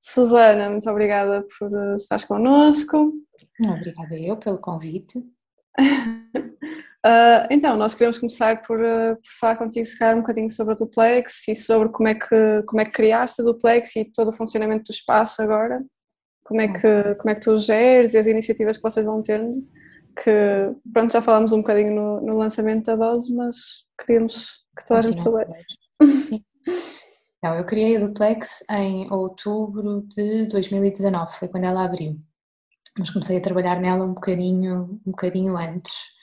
Susana, muito obrigada por uh, estares connosco. Obrigada eu pelo convite. Uh, então, nós queremos começar por, uh, por, falar contigo, se calhar, um bocadinho sobre a Duplex e sobre como é, que, como é que criaste a Duplex e todo o funcionamento do espaço agora. Como é que, como é que tu geres e as iniciativas que vocês vão tendo. Que, pronto, já falámos um bocadinho no, no lançamento da dose, mas queríamos que toda a gente soubesse. Sim. Então, eu criei a Duplex em outubro de 2019, foi quando ela abriu. Mas comecei a trabalhar nela um bocadinho, um bocadinho antes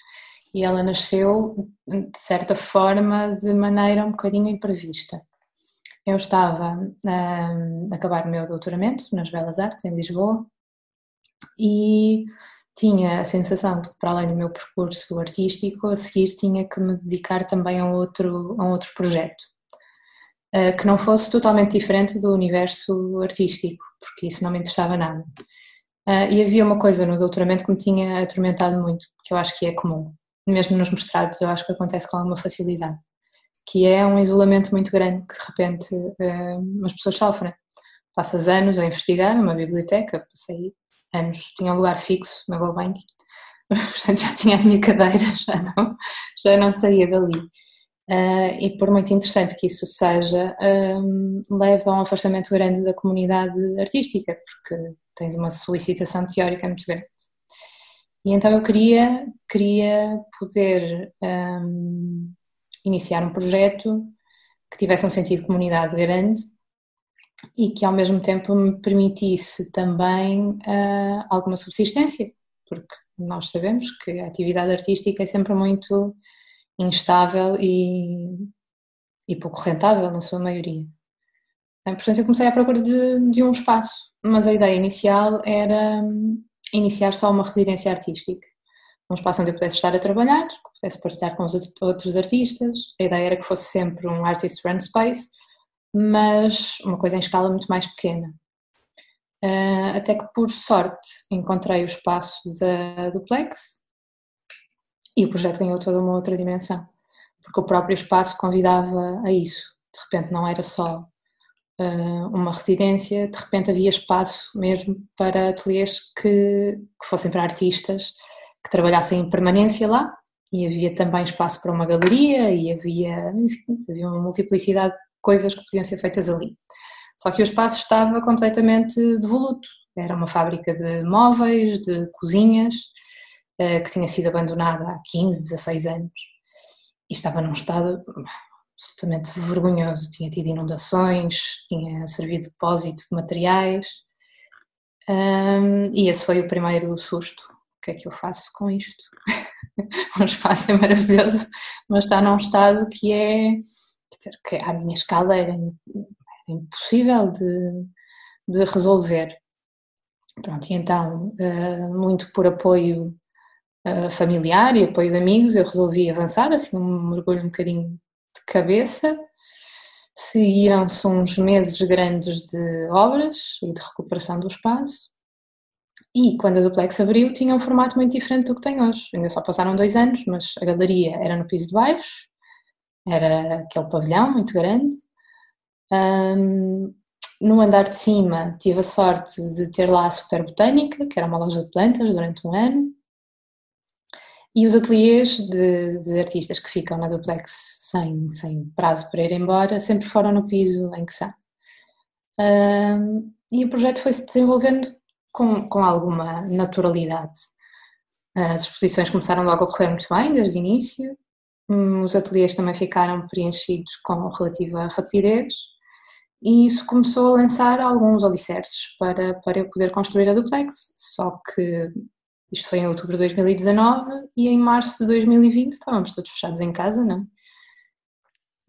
e ela nasceu, de certa forma, de maneira um bocadinho imprevista. Eu estava a acabar o meu doutoramento nas Belas Artes, em Lisboa, e tinha a sensação de que, para além do meu percurso artístico, a seguir tinha que me dedicar também a outro, a um outro projeto, eh, que não fosse totalmente diferente do universo artístico, porque isso não me interessava nada. Eh, e havia uma coisa no doutoramento que me tinha atormentado muito, que eu acho que é comum, mesmo nos mestrados, eu acho que acontece com alguma facilidade, que é um isolamento muito grande que de repente uh, as pessoas sofrem. Passas anos a investigar numa biblioteca, passei anos, tinha um lugar fixo na Gulbenkian, portanto já tinha a minha cadeira, já não, já não saía dali. Uh, e por muito interessante que isso seja, um, leva a um afastamento grande da comunidade artística, porque tens uma solicitação teórica muito grande. E então eu queria, queria poder um, iniciar um projeto que tivesse um sentido de comunidade grande e que ao mesmo tempo me permitisse também uh, alguma subsistência, porque nós sabemos que a atividade artística é sempre muito instável e, e pouco rentável na sua maioria. Portanto, eu comecei à procura de, de um espaço, mas a ideia inicial era iniciar só uma residência artística. Um espaço onde eu pudesse estar a trabalhar, que pudesse partilhar com os outros artistas. A ideia era que fosse sempre um artist run space, mas uma coisa em escala muito mais pequena. Uh, até que, por sorte, encontrei o espaço da Duplex e o projeto ganhou toda uma outra dimensão, porque o próprio espaço convidava a isso. De repente, não era só uh, uma residência, de repente havia espaço mesmo para ateliês que, que fossem para artistas que trabalhassem em permanência lá e havia também espaço para uma galeria e havia, enfim, havia uma multiplicidade de coisas que podiam ser feitas ali. Só que o espaço estava completamente devoluto. Era uma fábrica de móveis, de cozinhas, que tinha sido abandonada há 15, 16 anos e estava num estado absolutamente vergonhoso. Tinha tido inundações, tinha servido de depósito de materiais um, e esse foi o primeiro susto. O que é que eu faço com isto? o espaço é maravilhoso, mas está num estado que é, quer dizer, que à minha escala era, impossível de, de resolver. Pronto, e então, muito por apoio familiar e apoio de amigos, eu resolvi avançar, assim, um mergulho um bocadinho cabeça. Seguiram-se uns meses grandes de obras e de recuperação do espaço. E quando a Duplex abriu, tinha um formato muito diferente do que tem hoje. Ainda só passaram dois anos, mas a galeria era no piso de baixo, era aquele pavilhão muito grande. Um, no andar de cima, tive a sorte de ter lá a Super Botânica, que era uma loja de plantas durante um ano. E os ateliês de, de, artistas que ficam na duplex sem, sem prazo para ir embora sempre foram no piso em que são. E o projeto foi-se desenvolvendo com, com alguma naturalidade. As exposições começaram logo a correr muito bem, desde o início. Os ateliês também ficaram preenchidos com relativa rapidez. E isso começou a lançar alguns alicerces para, para eu poder construir a duplex, só que isto foi em outubro de 2019 e em março de 2020 estávamos todos fechados em casa, não?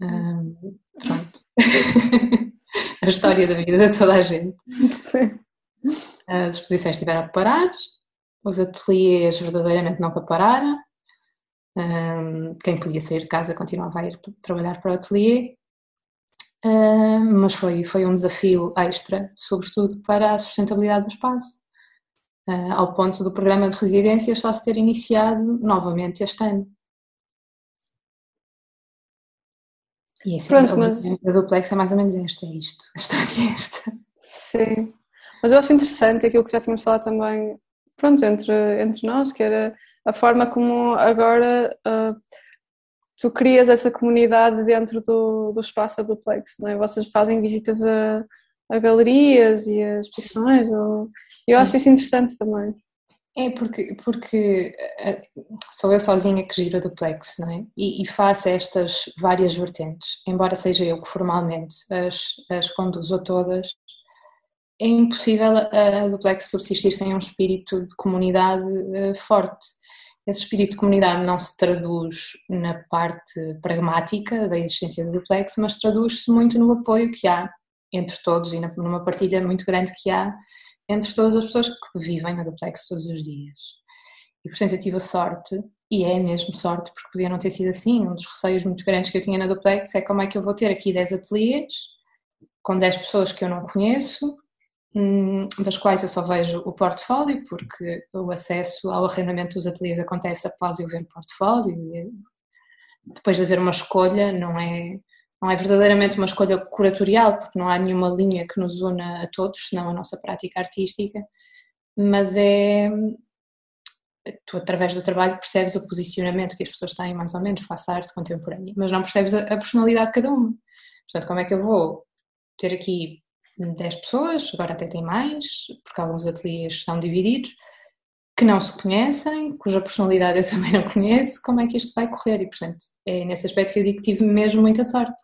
Um, pronto. a história da vida de toda a gente. Sim. As exposições estiveram a parar, os ateliês verdadeiramente não pararam. Um, quem podia sair de casa continuava a ir trabalhar para o ateliê. Mas foi, foi um desafio extra, sobretudo para a sustentabilidade do espaço ao ponto do programa de residências só se ter iniciado novamente este ano. E assim, Pronto, mas... a duplex é mais ou menos esta, é isto, a história é esta. Sim, mas eu acho interessante aquilo que já tínhamos falado também, pronto, entre, entre nós, que era a forma como agora uh, tu crias essa comunidade dentro do, do espaço da Duplex, não é? Vocês fazem visitas a, a galerias e a exposições, ou, eu acho isso interessante também. É porque, porque eh, sou eu sozinha que giro a duplex, não é? E, e, faço estas várias vertentes, embora seja eu que formalmente as, as conduzo a todas, é impossível a duplex subsistir sem um espírito de comunidade eh, forte. Esse espírito de comunidade não se traduz na parte pragmática da existência da duplex, mas traduz-se muito no apoio que há entre todos e numa partilha muito grande que há entre todas as pessoas que vivem na duplex todos os dias. E portanto eu tive a sorte, e é mesmo sorte, porque podia não ter sido assim, um dos receios muito grandes que eu tinha na duplex é como é que eu vou ter aqui 10 ateliês com 10 pessoas que eu não conheço, hum, das quais eu só vejo o portfólio, porque o acesso ao arrendamento dos ateliês acontece após eu ver o portfólio, depois de haver uma escolha, não é não é verdadeiramente uma escolha curatorial, porque não há nenhuma linha que nos una a todos, senão a nossa prática artística, mas é. Tu, através do trabalho, percebes o posicionamento que as pessoas têm, mais ou menos, face à arte contemporânea, mas não percebes a, personalidade de cada uma. Portanto, como é que eu vou ter aqui 10 pessoas, agora até tem mais, porque alguns ateliês são divididos, que não se conhecem, cuja personalidade eu também não conheço, como é que isto vai correr? E, portanto, é nesse aspecto que eu digo que tive mesmo muita sorte,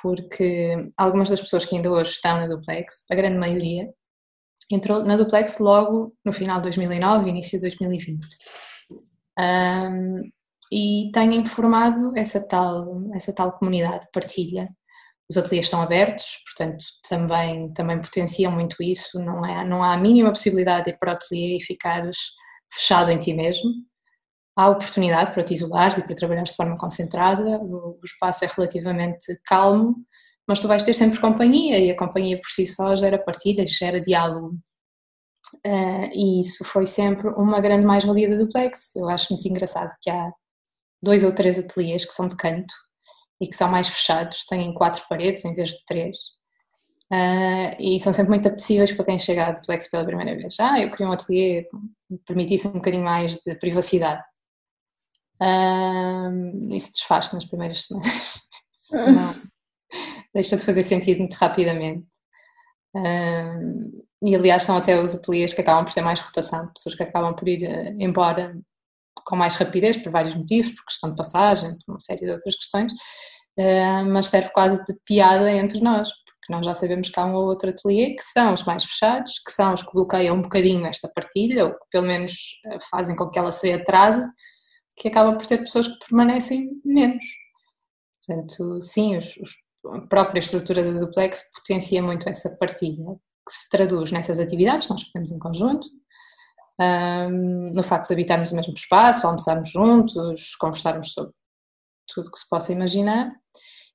porque algumas das pessoas que ainda hoje estão na Duplex, a grande maioria, entrou na Duplex logo no final de 2009, início de 2020. Um, e têm formado essa tal, essa tal comunidade de partilha. Os ateliês estão abertos, portanto, também, também potenciam muito isso. Não, é, não há a mínima possibilidade de ir para o ateliê e ficares fechado em ti mesmo há oportunidade para te isolares e para trabalhares de forma concentrada, o, espaço é relativamente calmo, mas tu vais ter sempre companhia e a companhia por si só gera partilha, gera diálogo. Uh, e isso foi sempre uma grande mais-valia da Duplex. Eu acho muito engraçado que há dois ou três ateliês que são de canto e que são mais fechados, têm quatro paredes em vez de três. Uh, e são sempre muito apetecíveis para quem chega à Duplex pela primeira vez. Ah, eu queria um ateliê que permitisse um bocadinho mais de privacidade. Um, isso desfaz nas primeiras semanas. Senão, deixa de fazer sentido muito rapidamente. Um, e aliás, são até os ateliês que acabam por ter mais rotação, pessoas que acabam por ir embora com mais rapidez, por vários motivos, por questão de passagem, por uma série de outras questões, uh, mas serve quase de piada entre nós, porque nós já sabemos que há um ou outro ateliê que são os mais fechados, que são os que bloqueiam um bocadinho esta partilha, ou que pelo menos eh, fazem com que ela se atrase, que acaba por ter pessoas que permanecem menos. Portanto, sim, os, os, a própria estrutura da duplex potencia muito essa partilha, que se traduz nessas atividades que nós fazemos em conjunto, um, no facto de habitarmos o mesmo espaço, almoçarmos juntos, conversarmos sobre tudo que se possa imaginar,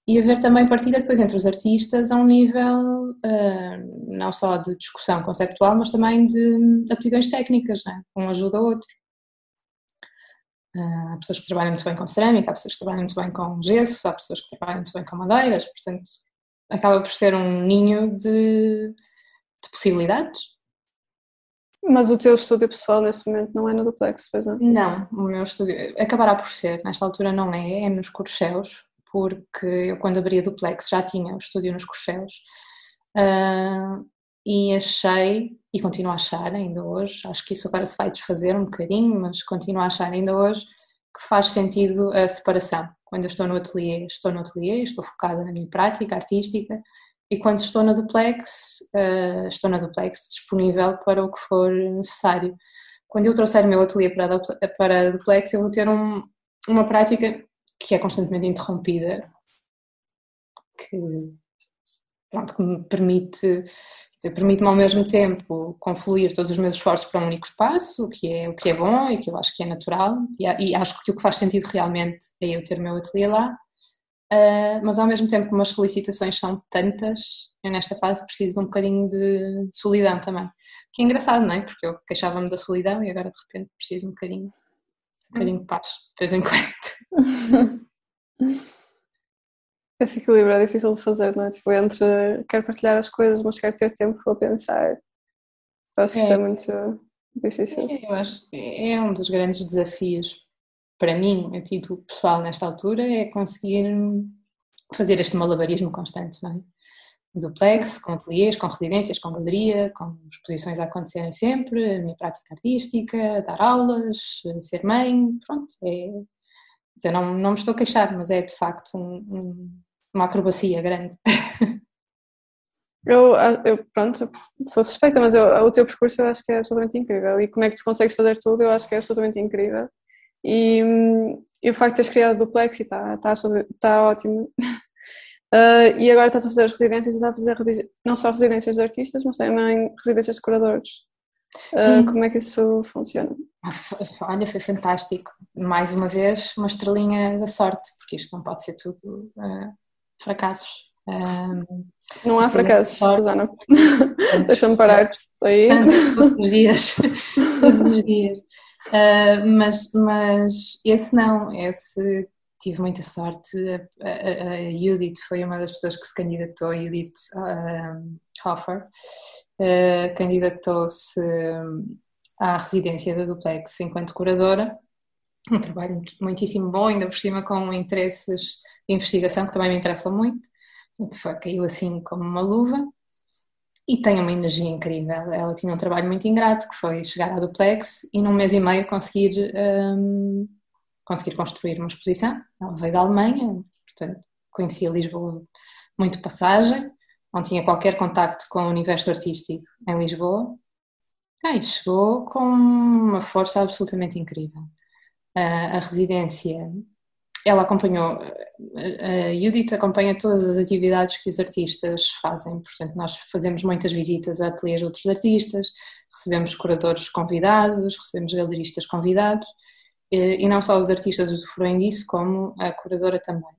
e haver também partilha depois entre os artistas a um nível uh, não só de discussão conceptual, mas também de aptidões técnicas, né? um ajuda o outro. Há pessoas que trabalham muito bem com cerâmica, há pessoas que trabalham muito bem com gesso, há pessoas que trabalham muito bem com madeiras, portanto, acaba por ser um ninho de, de possibilidades. Mas o teu estúdio pessoal neste momento não é no duplex, pois não? Não, o meu estúdio acabará por ser, nesta altura não é, é nos Corcéus, porque eu quando abri a duplex já tinha o estúdio nos Corcéus uh, e achei e continuo a achar ainda hoje, acho que isso agora se vai desfazer um bocadinho, mas continuo a achar ainda hoje que faz sentido a separação. Quando eu estou no ateliê, estou no ateliê, estou focada na minha prática artística e quando estou na duplex, uh, estou na duplex disponível para o que for necessário. Quando eu trouxer o meu ateliê para a, para a duplex, eu vou ter um, uma prática que é constantemente interrompida, que, pronto, que me permite permite-me ao mesmo tempo confluir todos os meus esforços para um único espaço, o que é, o que é bom e que eu acho que é natural, e, e acho que o que faz sentido realmente é eu ter o meu ateliê lá, uh, mas ao mesmo tempo como as solicitações são tantas, eu nesta fase preciso de um bocadinho de solidão também, que é engraçado, não é? Porque eu queixava-me da solidão e agora de repente preciso de um bocadinho, um bocadinho de paz, de vez em quando. Esse equilíbrio é difícil de fazer, não é? Tipo, entre quero partilhar as coisas, mas quero ter tempo para pensar. Eu acho que é. isso é muito difícil. É, eu acho que é um dos grandes desafios para mim, a título pessoal, nesta altura, é conseguir fazer este malabarismo constante, não é? Duplex, com ateliês, com residências, com galeria, com exposições a acontecerem sempre, a minha prática artística, dar aulas, ser mãe, pronto, é, eu não, não me estou a queixar, mas é de facto um, um, uma acrobacia grande. Eu, eu, pronto, sou suspeita, mas eu, o teu percurso eu acho que é absolutamente incrível e como é que tu consegues fazer tudo eu acho que é absolutamente incrível e, e o facto de teres criado o Duplex está tá, tá ótimo uh, e agora estás a fazer as residências estás a fazer não só residências de artistas mas também residências de curadores uh, como é que isso funciona? Olha, foi fantástico mais uma vez uma estrelinha da sorte porque isto não pode ser tudo uh, fracassos um, não há fracassos, Susana. Deixa-me parar-te aí. Todos os dias. Todos os dias. Uh, mas, mas esse não, esse tive muita sorte. A, a, a, Judith foi uma das pessoas que se candidatou, Judith uh, Hoffer, uh, candidatou-se à residência da Duplex enquanto curadora. Um trabalho muitíssimo bom, ainda por cima com interesses de investigação que também me interessam muito. Portanto, caiu assim como uma luva e tem uma energia incrível. Ela tinha um trabalho muito ingrato que foi chegar à duplex e num mês e meio conseguir, um, conseguir construir uma exposição. Ela veio da Alemanha, portanto conhecia Lisboa muito passagem, não tinha qualquer contacto com o universo artístico em Lisboa. Ah, e chegou com uma força absolutamente incrível. a residência ela acompanhou, a Judith acompanha todas as atividades que os artistas fazem, portanto, nós fazemos muitas visitas a ateliês de outros artistas, recebemos curadores convidados, recebemos galeristas convidados, e não só os artistas usufruem disso, como a curadora também.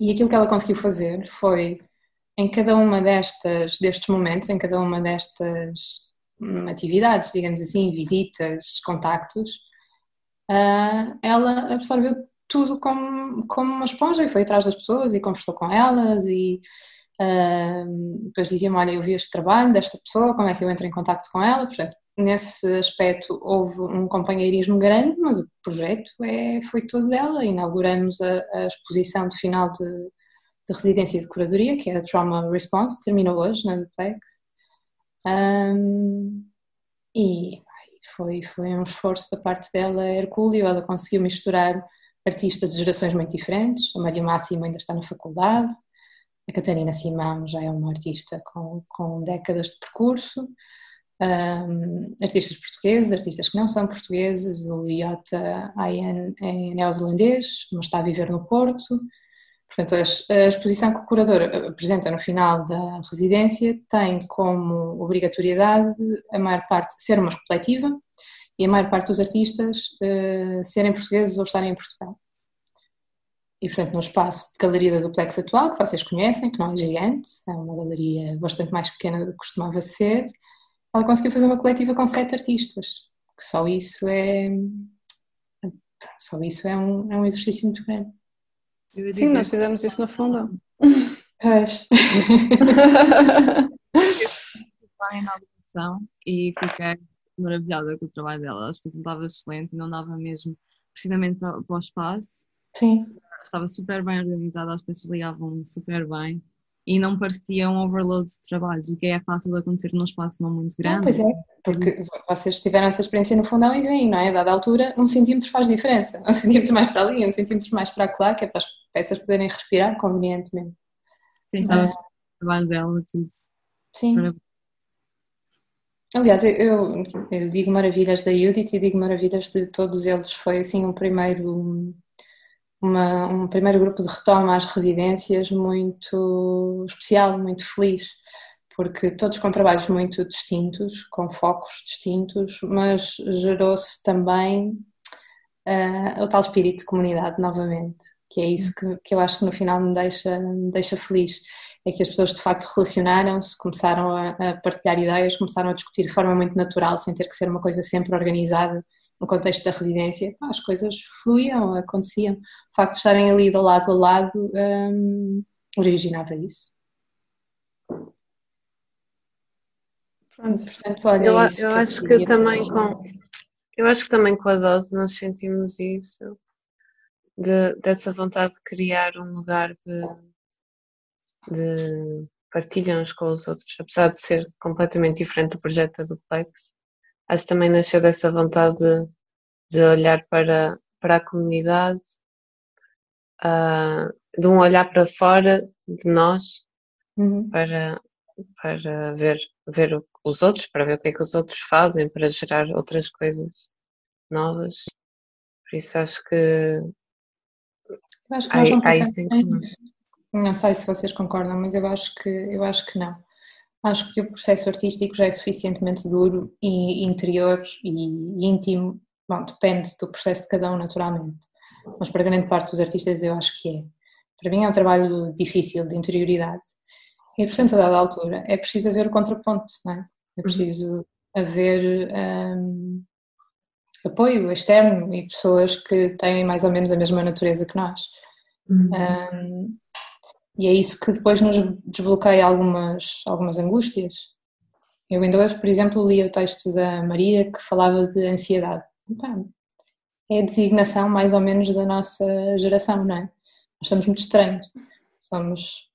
E aquilo que ela conseguiu fazer foi, em cada uma destas, destes momentos, em cada uma destas hum, atividades, digamos assim, visitas, contactos, ah, ela absorveu tudo como, como uma esponja e foi atrás das pessoas e conversou com elas e uh, depois dizia-me, olha, eu vi este trabalho desta pessoa, como é que eu entro em contato com ela, portanto, nesse aspecto houve um companheirismo grande, mas o projeto é, foi todo dela, inauguramos a, a exposição de final de, de residência de curadoria, que é a Trauma Response, terminou hoje na Duplex, um, e foi, foi um esforço da parte dela hercúleo, ela conseguiu misturar artistas de gerações muito diferentes. A Maria Máxima ainda está na faculdade, a Catarina Simão já é uma artista com, com décadas de percurso, um, artistas portugueses, artistas que não são portugueses, o Iota Ayen é neozelandês, mas está a viver no Porto. Portanto, a exposição que o curador apresenta no final da residência tem como obrigatoriedade a maior parte ser uma coletiva e a maior parte dos artistas uh, serem portugueses ou estarem em Portugal. E, portanto, no espaço de galeria da Duplex atual, que vocês conhecem, que não é gigante, é uma galeria bastante mais pequena do que costumava ser, ela conseguiu fazer uma coletiva com sete artistas, que só isso é só isso é um, é um exercício muito grande. Sim, nós fizemos isso no fundo. Pois. na e fiquei maravilhada com o trabalho dela. Ela apresentava excelente e não dava mesmo precisamente para, para o espaço. Sim. Estava super bem organizada, as peças ligavam super bem e não parecia um overload de trabalhos, o que é fácil de acontecer num espaço não muito grande. pois é, porque vocês tiveram essa experiência no fundão e vêm, não é? A dada altura, um centímetro faz diferença. Um centímetro mais para ali, um centímetro mais para lá, que é para as peças poderem respirar convenientemente. Sim, estava é. o trabalho dela, tudo. Sim. Aliás, eu, eu, digo maravilhas da Judith e digo maravilhas de todos eles. Foi assim um primeiro, uma, um primeiro grupo de retoma às residências muito especial, muito feliz, porque todos com trabalhos muito distintos, com focos distintos, mas gerou-se também uh, o tal espírito de comunidade novamente, que é isso que, que eu acho que no final me deixa, me deixa feliz é que as pessoas de facto relacionaram-se, começaram a, a, partilhar ideias, começaram a discutir de forma muito natural, sem ter que ser uma coisa sempre organizada no contexto da residência, as coisas fluíam, aconteciam. O facto de estarem ali de lado a lado um, originava isso. Pronto. Portanto, olha, eu, eu que acho que também com eu acho que também com a dose nós sentimos isso de, dessa vontade de criar um lugar de, de partilha uns com os outros, apesar de ser completamente diferente do projeto da Duplex. Acho que também nasceu dessa vontade de, de olhar para, para a comunidade, uh, de um olhar para fora de nós, uhum. para, para ver, ver os outros, para ver o que é que os outros fazem, para gerar outras coisas novas. Por isso acho que. Eu acho que nós não não sei se vocês concordam, mas eu acho que eu acho que não. Acho que o processo artístico já é suficientemente duro e interior e íntimo. Bom, depende do processo de cada um, naturalmente. Mas para grande parte dos artistas eu acho que é. Para mim é um trabalho difícil de interioridade. E portanto, a dada altura, é preciso haver o contraponto, não é? É uhum. preciso haver um, apoio externo e pessoas que têm mais ou menos a mesma natureza que nós. Uhum. Um, e é isso que depois nos desbloqueia algumas, algumas angústias. Eu ainda hoje, por exemplo, li o texto da Maria que falava de ansiedade. é a designação mais ou menos da nossa geração, não é? Nós estamos muito estranhos. Somos,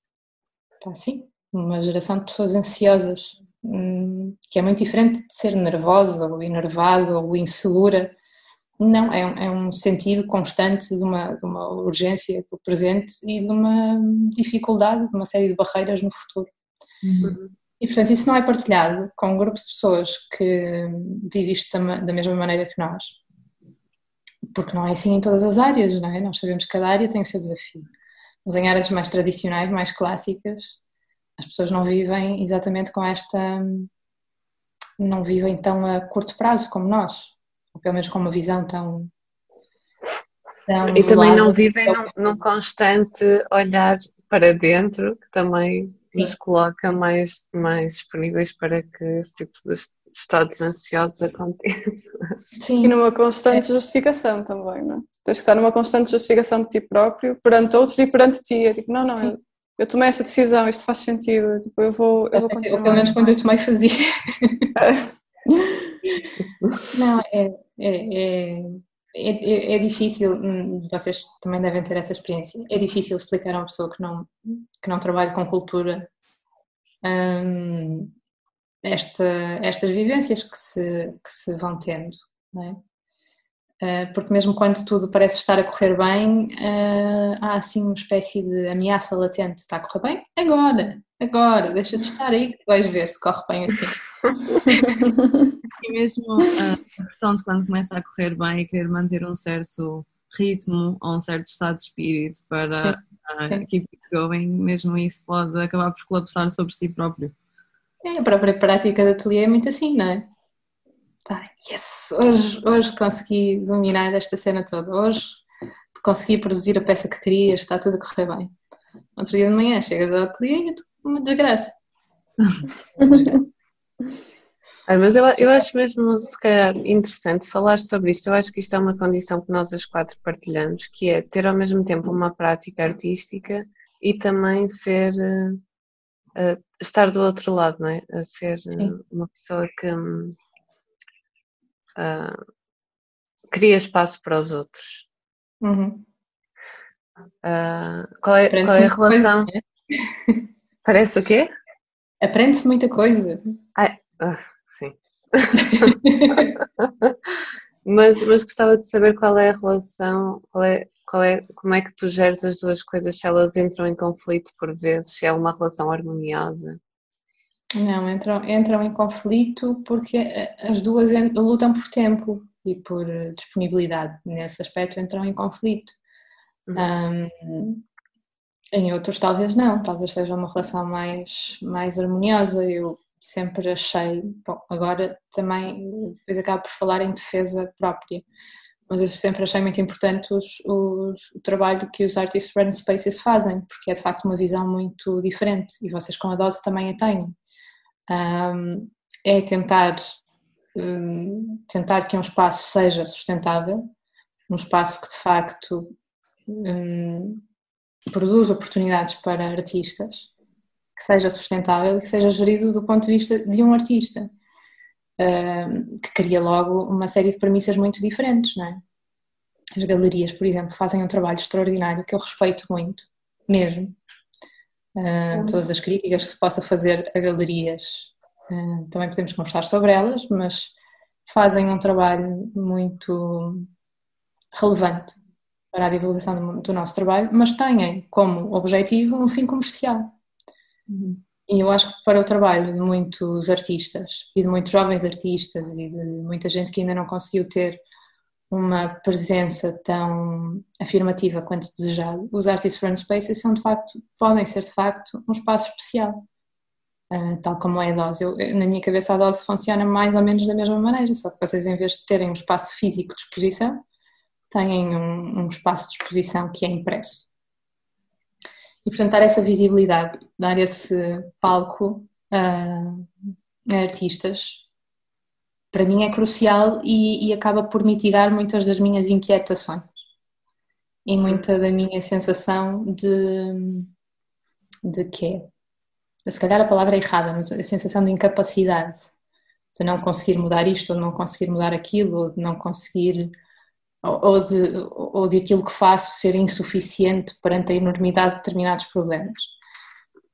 pá, sim, uma geração de pessoas ansiosas, hum, que é muito diferente de ser nervosa ou enervada ou insegura não, é um, é um sentido constante de uma, de uma urgência do presente e de uma dificuldade, de uma série de barreiras no futuro. Uhum. E portanto, isso não é partilhado com um grupo de pessoas que vive isto da mesma maneira que nós, porque não é assim em todas as áreas, não é? Nós sabemos que cada área tem o seu desafio. Mas em áreas mais tradicionais, mais clássicas, as pessoas não vivem exatamente com esta. não vivem tão a curto prazo como nós ou pelo menos com uma visão tão. tão e também não vivem num, num, constante olhar para dentro, que também Sim. nos coloca mais, mais disponíveis para que esse tipo de estados ansiosos aconteçam. Sim. E numa constante é. justificação também, não é? Tens que estar numa constante justificação de ti próprio, perante outros e perante ti. É tipo, não, não, eu, eu tomei esta decisão, isto faz sentido, tipo, eu vou, eu vou continuar. Ou pelo menos quando eu tomei fazia. Não, é, é, é, é, é, difícil, hum, vocês também devem ter essa experiência, é difícil explicar a uma pessoa que não, que não trabalha com cultura hum, esta, estas vivências que se, que se vão tendo, não é? Eh, porque mesmo quando tudo parece estar a correr bem, eh, há assim uma espécie de ameaça latente. Está a correr bem? Agora! Agora! Deixa de estar aí que vais ver se corre bem assim. E mesmo a pressão de quando começa a correr bem e querer manter um certo ritmo ou um certo estado de espírito para uh, keep it going, mesmo isso pode acabar por colapsar sobre si próprio. É, a própria prática de ateliê é muito assim, não é? Pá, yes! Hoje, hoje consegui dominar esta cena toda. Hoje consegui produzir a peça que queria, está tudo a correr bem. Outro dia de manhã chegas ao cliente, uma desgraça. mas eu, eu acho mesmo, se calhar, interessante falar sobre isto. Eu acho que isto é uma condição que nós as quatro partilhamos, que é ter ao mesmo tempo uma prática artística e também ser. Uh, estar do outro lado, não é? A ser uh, uma pessoa que. Uh, cria espaço para os outros. Uhum. Uh, qual, é, qual é a relação? Né? Parece o quê? Aprende-se muita coisa. Ah, sim. mas, mas gostava de saber qual é a relação, qual é, qual é, como é que tu geres as duas coisas, se elas entram em conflito por vezes, se é uma relação harmoniosa. Não, entram, entram em conflito porque as duas lutam por tempo e por eh, disponibilidade. Nesse aspecto entram em conflito. Uhum. Um, em outros talvez não, talvez seja uma relação mais, mais harmoniosa. Eu sempre achei, bom, agora também depois acabo por falar em defesa própria, mas eu sempre achei muito importante os, os, o trabalho que os Artists Run Spaces fazem, porque é de facto uma visão muito diferente e vocês com a dose também a têm um, é tentar um, tentar que um espaço seja sustentável, um espaço que de facto um, produz oportunidades para artistas, que seja sustentável e que seja gerido do ponto de vista de um artista, que cria logo uma série de premissas muito diferentes, não é? As galerias, por exemplo, fazem um trabalho extraordinário que eu respeito muito, mesmo. Uh, todas as críticas que se possa fazer a galerias, também podemos conversar sobre elas, mas fazem um trabalho muito relevante para a divulgação do, nosso trabalho, mas têm como objetivo um fim comercial. Uhum. E eu acho que para o trabalho de muitos artistas e de muitos jovens artistas e de muita gente que ainda não conseguiu ter uma presença tão afirmativa quanto desejado, os Artist Friend Spaces são de facto, podem ser de facto um espaço especial, uh, tal como é a dose. Eu, na minha cabeça a dose funciona mais ou menos da mesma maneira, só que vocês em vez de terem um espaço físico de exposição, têm um, um espaço de exposição que é impresso. E portanto dar essa visibilidade, dar esse palco uh, a artistas para mim é crucial e, e, acaba por mitigar muitas das minhas inquietações e muita da minha sensação de, de quê? Se calhar a palavra é errada, mas a sensação de incapacidade de não conseguir mudar isto, ou de não conseguir mudar aquilo, ou de não conseguir, ou de, ou de aquilo que faço ser insuficiente perante a enormidade de determinados problemas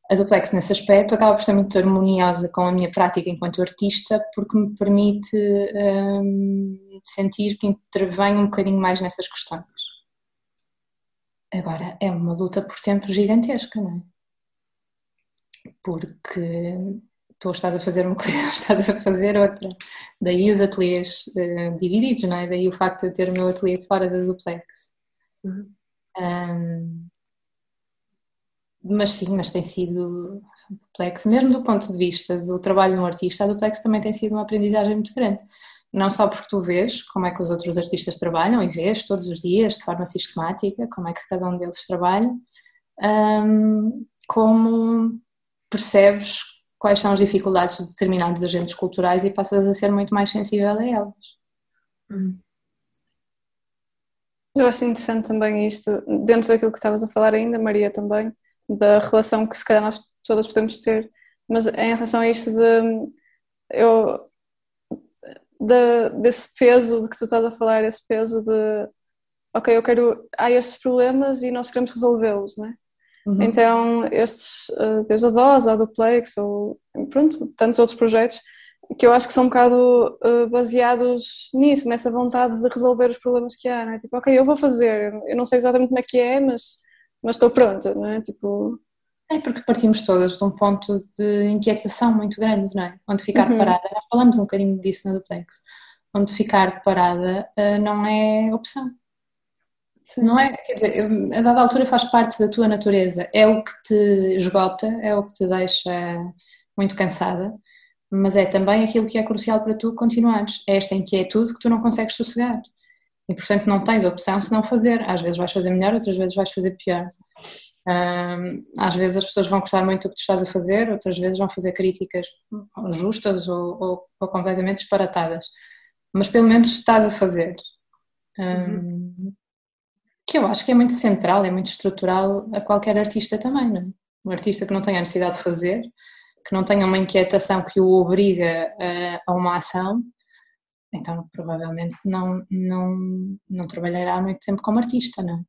a Duplex nesse aspecto acaba por ser muito harmoniosa com a minha prática enquanto artista porque me permite um, sentir que intervenho um bocadinho mais nessas questões. Agora, é uma luta por tempo gigantesca, não é? Porque tu estás a fazer uma coisa, estás a fazer outra. Daí os ateliês uh, divididos, não é? Daí o facto de eu ter o meu ateliê fora da Duplex. Uhum. Um, mas sim, mas tem sido complexo, mesmo do ponto de vista do trabalho de um artista, a Duplex também tem sido uma aprendizagem muito grande. Não só porque tu vês como é que os outros artistas trabalham e vês todos os dias, de forma sistemática, como é que cada um deles trabalha, um, como percebes quais são as dificuldades de determinados agentes culturais e passas a ser muito mais sensível a elas. Hum. Eu acho interessante também isto, dentro daquilo que estavas a falar ainda, Maria, também, da relação que se calhar nós todas podemos ter, mas em relação a isto de eu de, desse peso de que tu estás a falar, esse peso de ok, eu quero, há estes problemas e nós queremos resolvê-los, não é? Uhum. Então, estes, uh, desde a DOS, a Duplex, ou pronto, tantos outros projetos, que eu acho que são um bocado uh, baseados nisso, nessa vontade de resolver os problemas que há, não é? Tipo, ok, eu vou fazer, eu não sei exatamente como é que é, mas mas estou pronta, não é? Tipo... É porque partimos todas de um ponto de inquietação muito grande, não é? Onde ficar uhum. parada, falamos um bocadinho disso na Duplex, onde ficar parada uh, não é opção. Sim. Não é, quer dizer, a dada altura faz parte da tua natureza, é o que te esgota, é o que te deixa muito cansada, mas é também aquilo que é crucial para tu continuares, é esta inquietude que tu não consegues sossegar. E portanto não tens opção se não fazer. Às vezes vais fazer melhor, outras vezes vais fazer pior. às vezes as pessoas vão gostar muito do que tu estás a fazer, outras vezes vão fazer críticas justas ou, ou, ou completamente disparatadas. Mas pelo menos estás a fazer. uhum. Que eu acho que é muito central, é muito estrutural a qualquer artista também, não é? Um artista que não tenha a necessidade de fazer, que não tenha uma inquietação que o obriga a, a uma ação, então provavelmente não, não, não trabalhará muito tempo como artista, não é?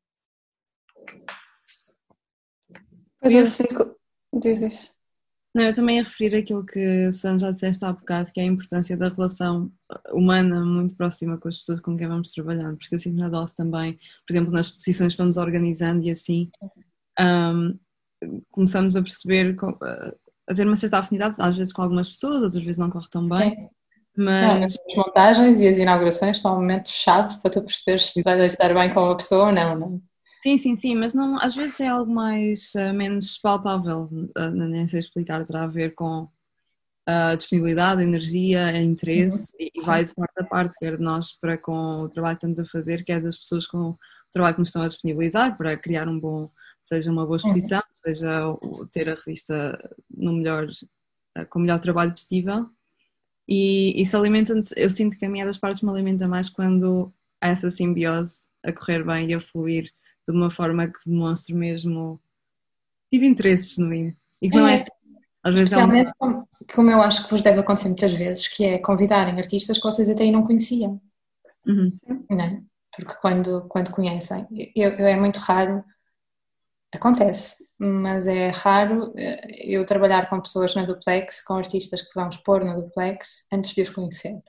Pois eu sinto dizes. Não, eu também ia referir aquilo que Sam já disseste há bocado, que é a importância da relação humana muito próxima com as pessoas com quem vamos trabalhando, porque eu sinto na DOS também, por exemplo, nas posições que vamos organizando e assim, um, começamos a perceber, a ter uma certa afinidade, às vezes com algumas pessoas, outras vezes não corre tão bem, Sim. Mas... Não, as montagens e as inaugurações são um momento chave para tu perceberes se vais estar bem com uma pessoa ou não, não? Sim, sim, sim, mas não, às vezes é algo mais uh, menos palpável, uh, nem sei explicar, terá a ver com a disponibilidade, a energia, a interesse uhum. e vai de parte a parte, quer de nós para com o trabalho que estamos a fazer, quer das pessoas com o trabalho que nos estão a disponibilizar para criar um bom, seja uma boa exposição, uhum. seja ter a revista no melhor, com o melhor trabalho possível. e, se alimentam eu sinto que a minha das partes me alimenta mais quando há essa simbiose a correr bem e a fluir de uma forma que demonstre mesmo tive interesse genuíno e que não é, é assim. às vezes Especialmente é uma... como eu acho que vos deve acontecer muitas vezes, que é convidarem artistas que vocês até aí não conheciam. Uhum. Não é? Porque quando, quando conhecem, eu, eu, é muito raro, acontece, mas é raro eh, eu trabalhar com pessoas na duplex, com artistas que vamos pôr na duplex antes de os conhecer.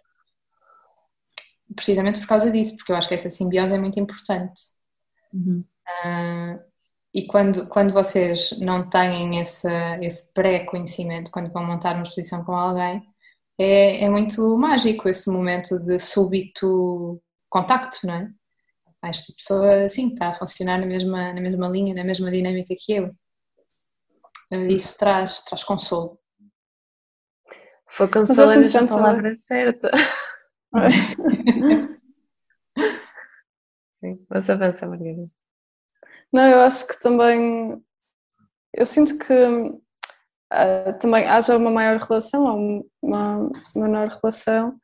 Precisamente por causa disso, porque eu acho que essa simbiose é muito importante. Uhum. Uh, e quando, quando vocês não têm esse, esse pré-conhecimento, quando vão montar uma exposição com alguém, é, é muito mágico esse momento de súbito contacto, não é? Esta pessoa, sim, está a funcionar na mesma, na mesma linha, na mesma dinâmica que eu. Isso traz, traz consolo. Foi consolo a palavra certa. sim, mas avança, Margarida. Não, eu acho que também. Eu sinto que uh, também haja uma maior relação ou uma menor relação.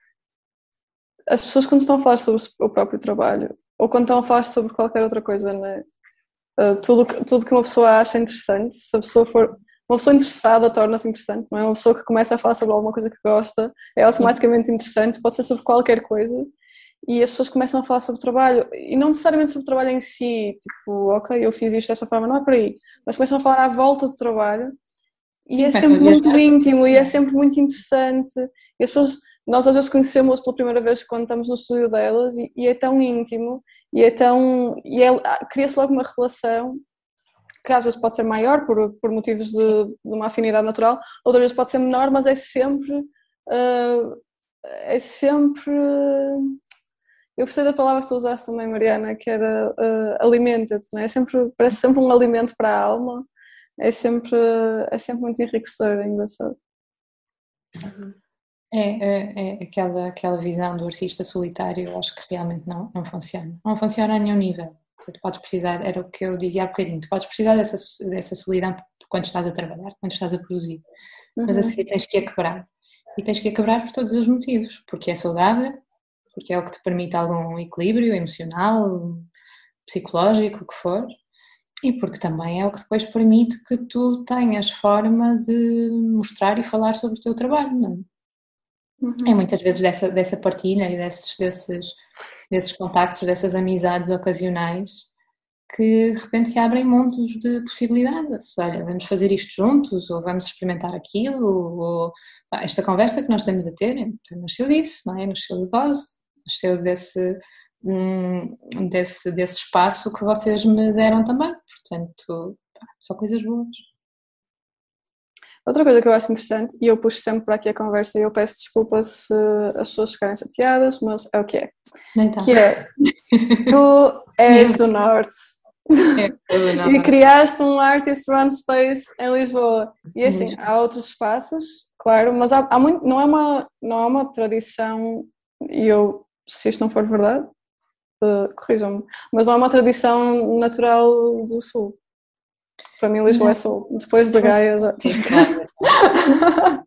As pessoas, quando estão a falar sobre o próprio trabalho ou quando estão a falar sobre qualquer outra coisa, né? Uh, tudo, tudo que uma pessoa acha interessante, se a pessoa for uma pessoa interessada torna-se interessante, não é? Uma pessoa que começa a falar sobre alguma coisa que gosta é automaticamente interessante, pode ser sobre qualquer coisa e as pessoas começam a falar sobre o trabalho e não necessariamente sobre o trabalho em si, tipo, ok, eu fiz isto desta forma, não é por aí, mas começam a falar à volta do trabalho e Sim, é sempre muito íntimo e é sempre muito interessante. E as pessoas, nós às vezes conhecemos pela primeira vez quando estamos no estúdio delas e, e é tão íntimo e é tão, e é, cria-se logo uma relação que às vezes pode ser maior por, por motivos de, de uma afinidade natural, outras vezes pode ser menor, mas é sempre uh, é sempre eu gostei da palavra que tu usaste também, Mariana, que era uh, alimenta-te, não é? é? sempre, parece sempre um alimento para a alma, é sempre, é sempre muito enriquecedor, é engraçado. É, é, é, aquela, aquela visão do artista solitário, eu acho que realmente não, não funciona. Não funciona a nenhum nível. Você podes precisar, era o que eu dizia há bocadinho, tu podes precisar dessa, dessa solidão quando estás a trabalhar, quando estás a produzir, uhum. mas a uhum. seguir tens que a quebrar. E tens que a quebrar por todos os motivos, porque é saudável, porque é o que te permite algum equilíbrio emocional, psicológico, o que for, e porque também é o que depois permite que tu tenhas forma de mostrar e falar sobre o teu trabalho, não é? Uhum. É muitas vezes dessa, dessa partilha e desses, desses, desses contactos, dessas amizades ocasionais que de repente se abrem mundos de possibilidades. Olha, vamos fazer isto juntos, ou vamos experimentar aquilo, ou esta conversa que nós estamos a ter, então, nasceu disso, não é? Nasceu de dose, nasceu desse, hum, desse, desse espaço que vocês me deram também. Portanto, só coisas boas. Outra coisa que eu acho interessante, e eu puxo sempre para aqui a conversa e eu peço desculpa se as pessoas ficarem chateadas, mas é o que é. Então. Que é, tu és do Norte é, e criaste um Artist Run Space em Lisboa. E assim, há outros espaços, claro, mas há, há muito, não, é uma, não é uma tradição, e eu se isto não for verdade, uh, corrijam-me, mas não é uma tradição natural do Sul. Para mim, Lisboa é Sul. Depois de Gaia já.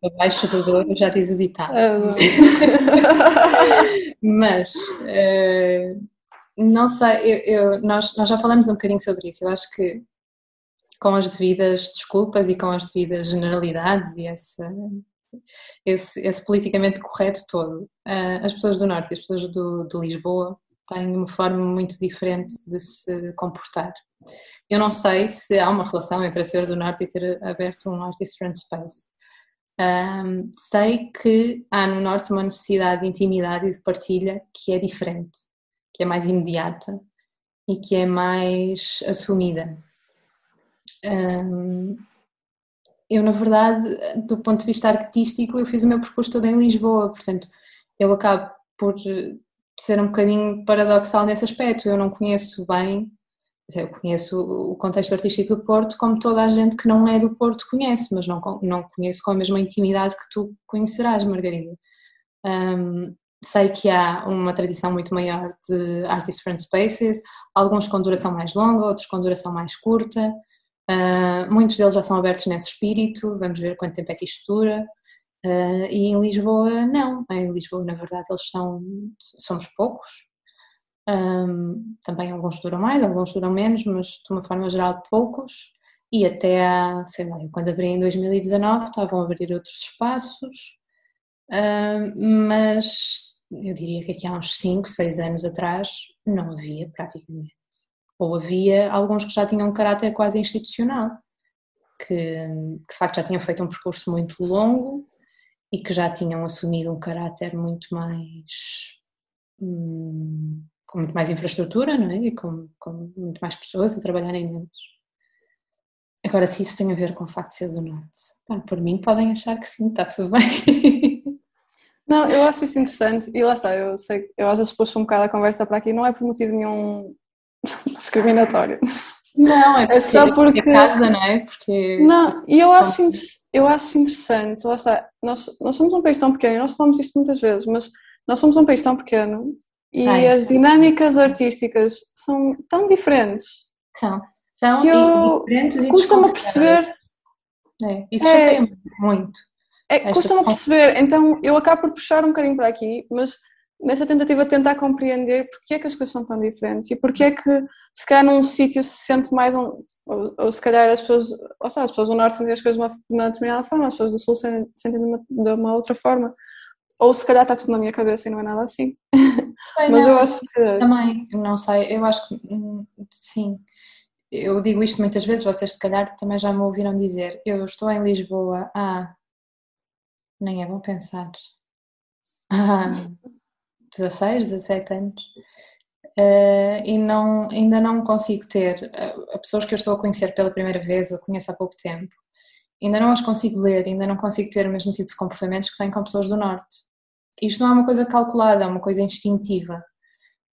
Abaixo do Douro já diz o ditado. mas. Uh, não sei, eu, eu, nós, nós já falamos um bocadinho sobre isso. Eu acho que com as devidas desculpas e com as devidas generalidades e essa, esse, esse politicamente correto todo. Uh, as pessoas do Norte e as pessoas do, de Lisboa têm uma forma muito diferente de se comportar. Eu não sei se há uma relação entre a ser do Norte e ter aberto um Friend Space. Um, sei que há no Norte uma necessidade de intimidade e de partilha que é diferente, que é mais imediata e que é mais assumida. Um, eu, na verdade, do ponto de vista artístico, eu fiz o meu percurso todo em Lisboa, portanto, eu acabo por ser um bocadinho paradoxal nesse aspecto. Eu não conheço bem, eu conheço o contexto artístico do Porto como toda a gente que não é do Porto conhece, mas não, não conheço com a mesma intimidade que tu conhecerás, Margarida. Um, sei que há uma tradição muito maior de Artist Friend Spaces, alguns com duração mais longa, outros com duração mais curta. Uh, muitos deles já são abertos nesse espírito, vamos ver quanto tempo é que isto dura. Uh, e em Lisboa, não. Em Lisboa, na verdade, eles são, somos poucos. Um, também alguns duram mais, alguns duram menos, mas de uma forma geral, poucos. E até, sei lá, quando abri em 2019, estavam a abrir outros espaços, um, mas eu diria que aqui há uns 5, 6 anos atrás não havia praticamente. Ou havia alguns que já tinham um caráter quase institucional, que, que de facto já tinham feito um percurso muito longo e que já tinham assumido um caráter muito mais. Hum, com muito mais infraestrutura, não é? E com, com muito mais pessoas a trabalharem neles. Agora, se isso tem a ver com o facto de ser do Norte, pá, por mim podem achar que sim, está tudo bem. Não, eu acho isso interessante e lá está, eu sei, eu às vezes puxo um bocado a conversa para aqui, não é por motivo nenhum discriminatório. Não, é, é só porque. É casa, não é? Porque. Não, e eu acho, eu acho interessante, lá está, nós, nós somos um país tão pequeno, e nós falamos isto muitas vezes, mas nós somos um país tão pequeno e Ai, as dinâmicas artísticas são tão diferentes. São. São que eu, diferentes e custa-me a perceber. É, isso é, muito. É, custa-me a perceber, então eu acabo por puxar um bocadinho para aqui, mas nessa tentativa de tentar compreender porque é que as coisas são tão diferentes e porque é que se calhar num sítio se sente mais um, ou, ou, se calhar as pessoas, ou seja, as pessoas do norte sentem as coisas de uma, de uma determinada forma, as pessoas do sul sentem, de, uma, de uma outra forma. Ou se calhar está tudo na minha cabeça e não é nada assim. Mas não, eu acho que também, não sei, eu acho que hum, sim eu digo isto muitas vezes, vocês se calhar também já me ouviram dizer eu estou em Lisboa há nem é bom pensar. Há 16, 17 anos uh, e não, ainda não consigo ter uh, pessoas que eu estou a conhecer pela primeira vez ou conheço há pouco tempo ainda não as consigo ler, ainda não consigo ter o mesmo tipo de comportamentos que tenho com pessoas do Norte. Isto não é uma coisa calculada, é uma coisa instintiva.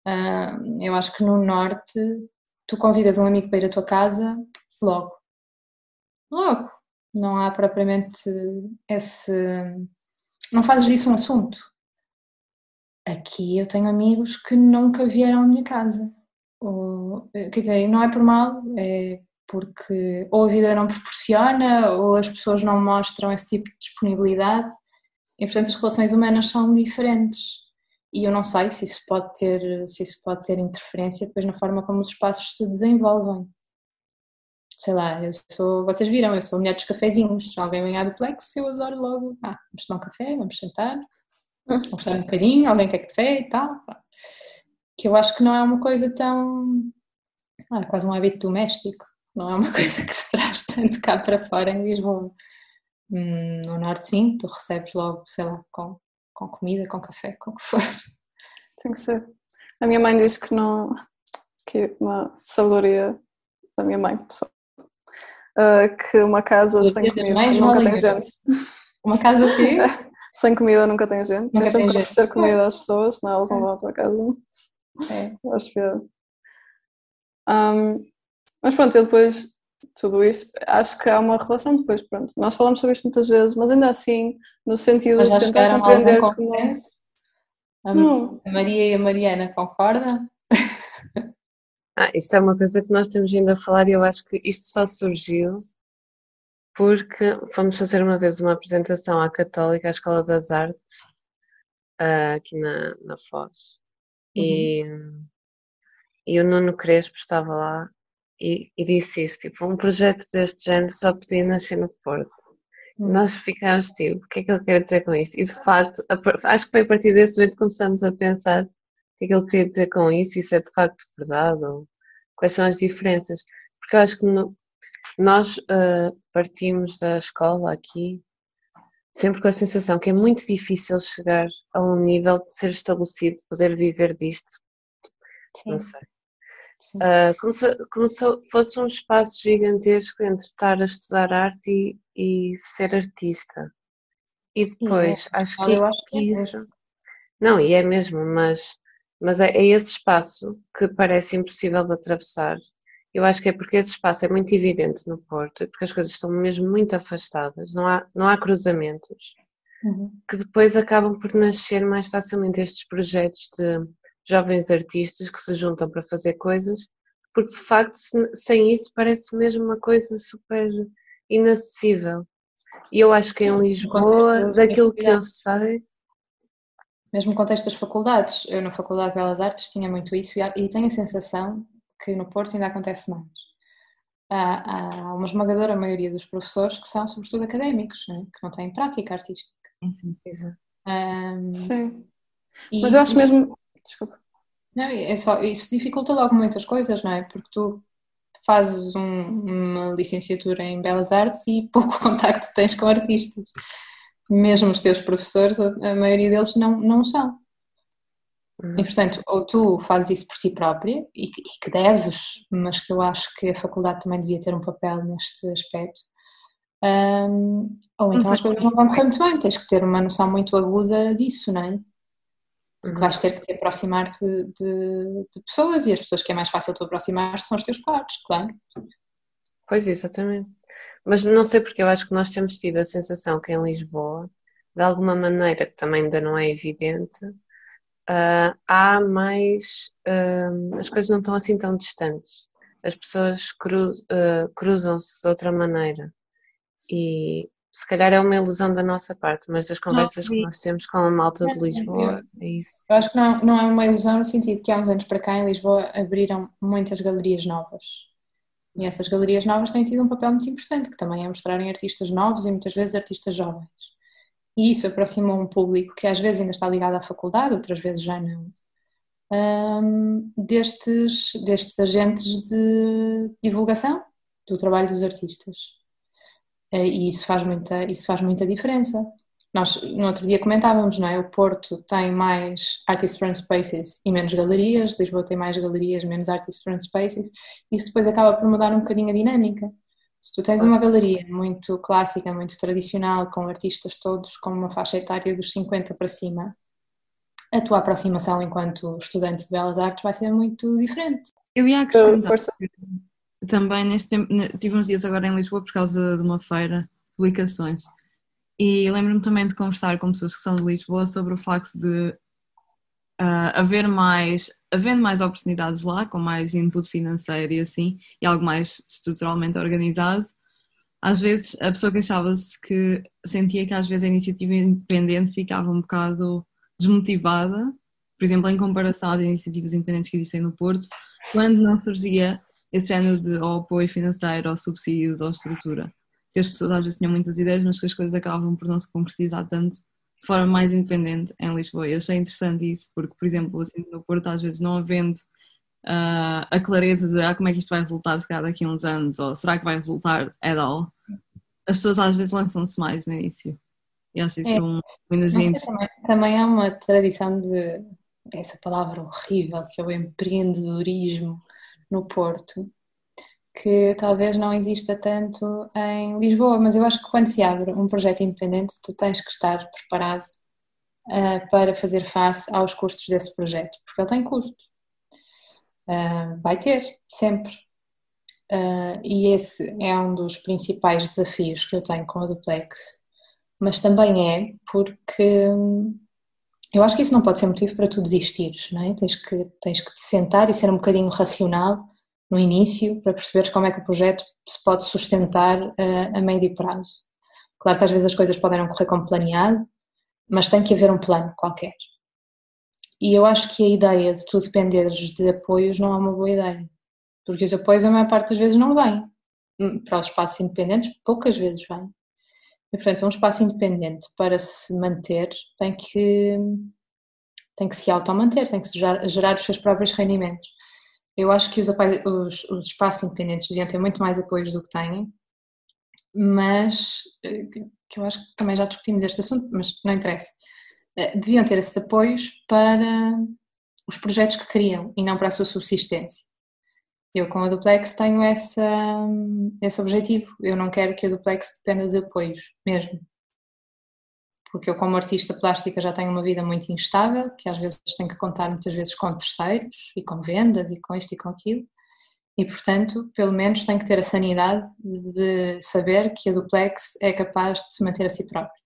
Uh, eu acho que no Norte tu convidas um amigo para ir à tua casa logo. Logo. Não há propriamente esse. Não fazes disso um assunto. Aqui eu tenho amigos que nunca vieram à minha casa. Ou, quer dizer, não é por mal, é porque ou a vida não proporciona ou as pessoas não mostram esse tipo de disponibilidade e portanto as relações humanas são diferentes. E eu não sei se isso pode ter se isso pode ter interferência depois na forma como os espaços se desenvolvem. Sei lá, eu sou, vocês viram, eu sou a mulher dos cafezinhos, alguém vem à duplex, eu adoro logo, ah, vamos tomar um café, vamos sentar, vamos estar um bocadinho, alguém quer café e tal, que eu acho que não é uma coisa tão, lá, é quase um hábito doméstico, não é uma coisa que se traz tanto cá para fora em Lisboa. Hum, no Norte, sim, tu recebes logo, sei lá, com, com comida, com café, com o que for. Tem que ser. A minha mãe diz que não. que uma sabedoria da minha mãe, pessoal. Uh, que uma casa sem comida nunca tem gente. Uma casa que? Sem comida nunca tem gente. Nunca tem que oferecer comida às pessoas, senão elas não vão à tua casa. É. Acho que é. Um, mas pronto, eu depois tudo isto, acho que há uma relação depois, pronto. Nós falamos sobre isto muitas vezes, mas ainda assim, no sentido de tentar compreender que nós... A, a Maria e a Mariana concordam? Ah, isto é uma coisa que nós temos vindo a falar e eu acho que isto só surgiu porque fomos fazer uma vez uma apresentação à Católica, à Escola das Artes, ah, aqui na, na Foz. Uhum. E, e o Nuno Crespo estava lá e, e, disse isso, tipo, um projeto deste género só podia nascer no Porto. Hum. Nós ficámos tipo, o que é que ele quer dizer com isto? E de facto, acho que foi a partir desse momento que começamos a pensar o que é que ele queria dizer com isso, isso é de facto verdade, ou quais são as diferenças. Porque eu acho que no, nós uh, partimos da escola aqui sempre com a sensação que é muito difícil chegar a um nível de ser estabelecido, poder viver disto. Sim. Não sei. Uh, como, se, como, se, fosse um espaço gigantesco entre estar a estudar arte e, e ser artista. E depois, é. acho, que, acho que, que é isso. Não, e é mesmo, mas, mas é, é, esse espaço que parece impossível de atravessar. Eu acho que é porque esse espaço é muito evidente no Porto, porque as coisas estão mesmo muito afastadas, não há, não há cruzamentos, uhum. que depois acabam por nascer mais facilmente estes projetos de jovens artistas que se juntam para fazer coisas, porque de facto sem isso parece mesmo uma coisa super inacessível. E eu acho que em Lisboa, daquilo que eu sei. Mesmo no contexto das faculdades, eu na Faculdade de Belas Artes tinha muito isso e tenho a sensação que no Porto ainda acontece mais. Há, há uma esmagadora maioria dos professores que são, sobretudo, académicos, não é? que não têm prática artística. Sim. Um, Sim. Mas eu acho mesmo. Desculpa. Não, é só, isso dificulta logo muitas coisas, não é? Porque tu fazes um, uma licenciatura em Belas Artes e pouco contacto tens com artistas. Mesmo os teus professores, a maioria deles não, não são. Uhum. E portanto, ou tu fazes isso por ti própria, e que, e que deves, mas que eu acho que a faculdade também devia ter um papel neste aspecto, um, ou então as coisas não vão correr muito bem, tens que ter uma noção muito aguda disso, não é? Porque vais ter que te aproximar de, de, de, pessoas e as pessoas que é mais fácil tu aproximar são os teus pares, claro. Pois, exatamente. Mas não sei porque eu acho que nós temos tido a sensação que em Lisboa, de alguma maneira, que também ainda não é evidente, uh, há mais. Uh, as coisas não estão assim tão distantes. As pessoas cru, uh, cruzam-se de outra maneira. E se calhar é uma ilusão da nossa parte, mas das conversas não, que nós temos com a malta de Lisboa, é isso. Eu acho que não, não é uma ilusão no sentido que há uns anos para cá em Lisboa abriram muitas galerias novas. E essas galerias novas têm tido um papel muito importante, que também é mostrarem artistas novos e muitas vezes artistas jovens. E isso aproximou um público que às vezes ainda está ligado à faculdade, outras vezes já não, um, destes, destes agentes de divulgação do trabalho dos artistas. Eh, e isso faz muita, isso faz muita diferença. Nós no outro dia comentávamos, não é? O Porto tem mais artist friend spaces e menos galerias, Lisboa tem mais galerias, menos artist friend spaces, isso depois acaba por mudar um bocadinho a dinâmica. Se tu tens uma galeria muito clássica, muito tradicional, com artistas todos com uma faixa etária dos 50 para cima, a tua aproximação enquanto estudante de belas artes vai ser muito diferente. Eu ia acrescentar também neste tempo, tive uns dias agora em Lisboa por causa de uma feira de publicações e lembro-me também de conversar com pessoas que são de Lisboa sobre o facto de uh, haver mais, havendo mais oportunidades lá, com mais input financeiro e assim, e algo mais estruturalmente organizado, às vezes a pessoa queixava-se que sentia que às vezes a iniciativa independente ficava um bocado desmotivada, por exemplo, em comparação às iniciativas independentes que existem no Porto, quando não surgia esse género de apoio financeiro, ou subsídios, ou estrutura. Que as pessoas às vezes tinham muitas ideias, mas que as coisas acabavam por não se concretizar tanto de forma mais independente em Lisboa. Eu achei interessante isso, porque, por exemplo, assim, no Porto, às vezes não havendo uh, a clareza de ah, como é que isto vai resultar se calhar daqui a uns anos, ou será que vai resultar at all, as pessoas às vezes lançam-se mais no início. E acho isso é. uma energia interessante. Também, também há uma tradição de essa palavra horrível que é o empreendedorismo no Porto, que talvez não exista tanto em Lisboa, mas eu acho que quando se abre um projeto independente, tu tens que estar preparado uh, para fazer face aos custos desse projeto, porque ele tem custo. Uh, vai ter, sempre. Uh, e esse é um dos principais desafios que eu tenho com a Duplex, mas também é porque eu acho que isso não pode ser motivo para tu desistires, não é? Tens que, tens que te sentar e ser um bocadinho racional no início para perceberes como é que o projeto se pode sustentar a, eh, a médio prazo. Claro que às vezes as coisas podem não correr como planeado, mas tem que haver um plano qualquer. E eu acho que a ideia de tu dependeres de apoios não é uma boa ideia, porque os apoios a maior parte das vezes não vêm. Hum, para os espaços independentes, poucas vezes vêm. E, portanto, um espaço independente para se manter tem que, tem que se auto-manter, tem que gerar, gerar os seus próprios rendimentos. Eu acho que os, os, os, espaços independentes deviam ter muito mais apoios do que têm, mas eh, que eu acho que também já discutimos este assunto, mas não interessa. Eh, deviam ter esses apoios para os projetos que criam e não para a sua subsistência. Eu, com a Duplex, tenho essa, esse objetivo. Eu não quero que a Duplex dependa de apoios, mesmo. Porque eu, como artista plástica, já tenho uma vida muito instável, que às vezes tenho que contar muitas vezes com terceiros e com vendas e com isto e com aquilo. E, portanto, pelo menos tenho que ter a sanidade de saber que a Duplex é capaz de se manter a si própria.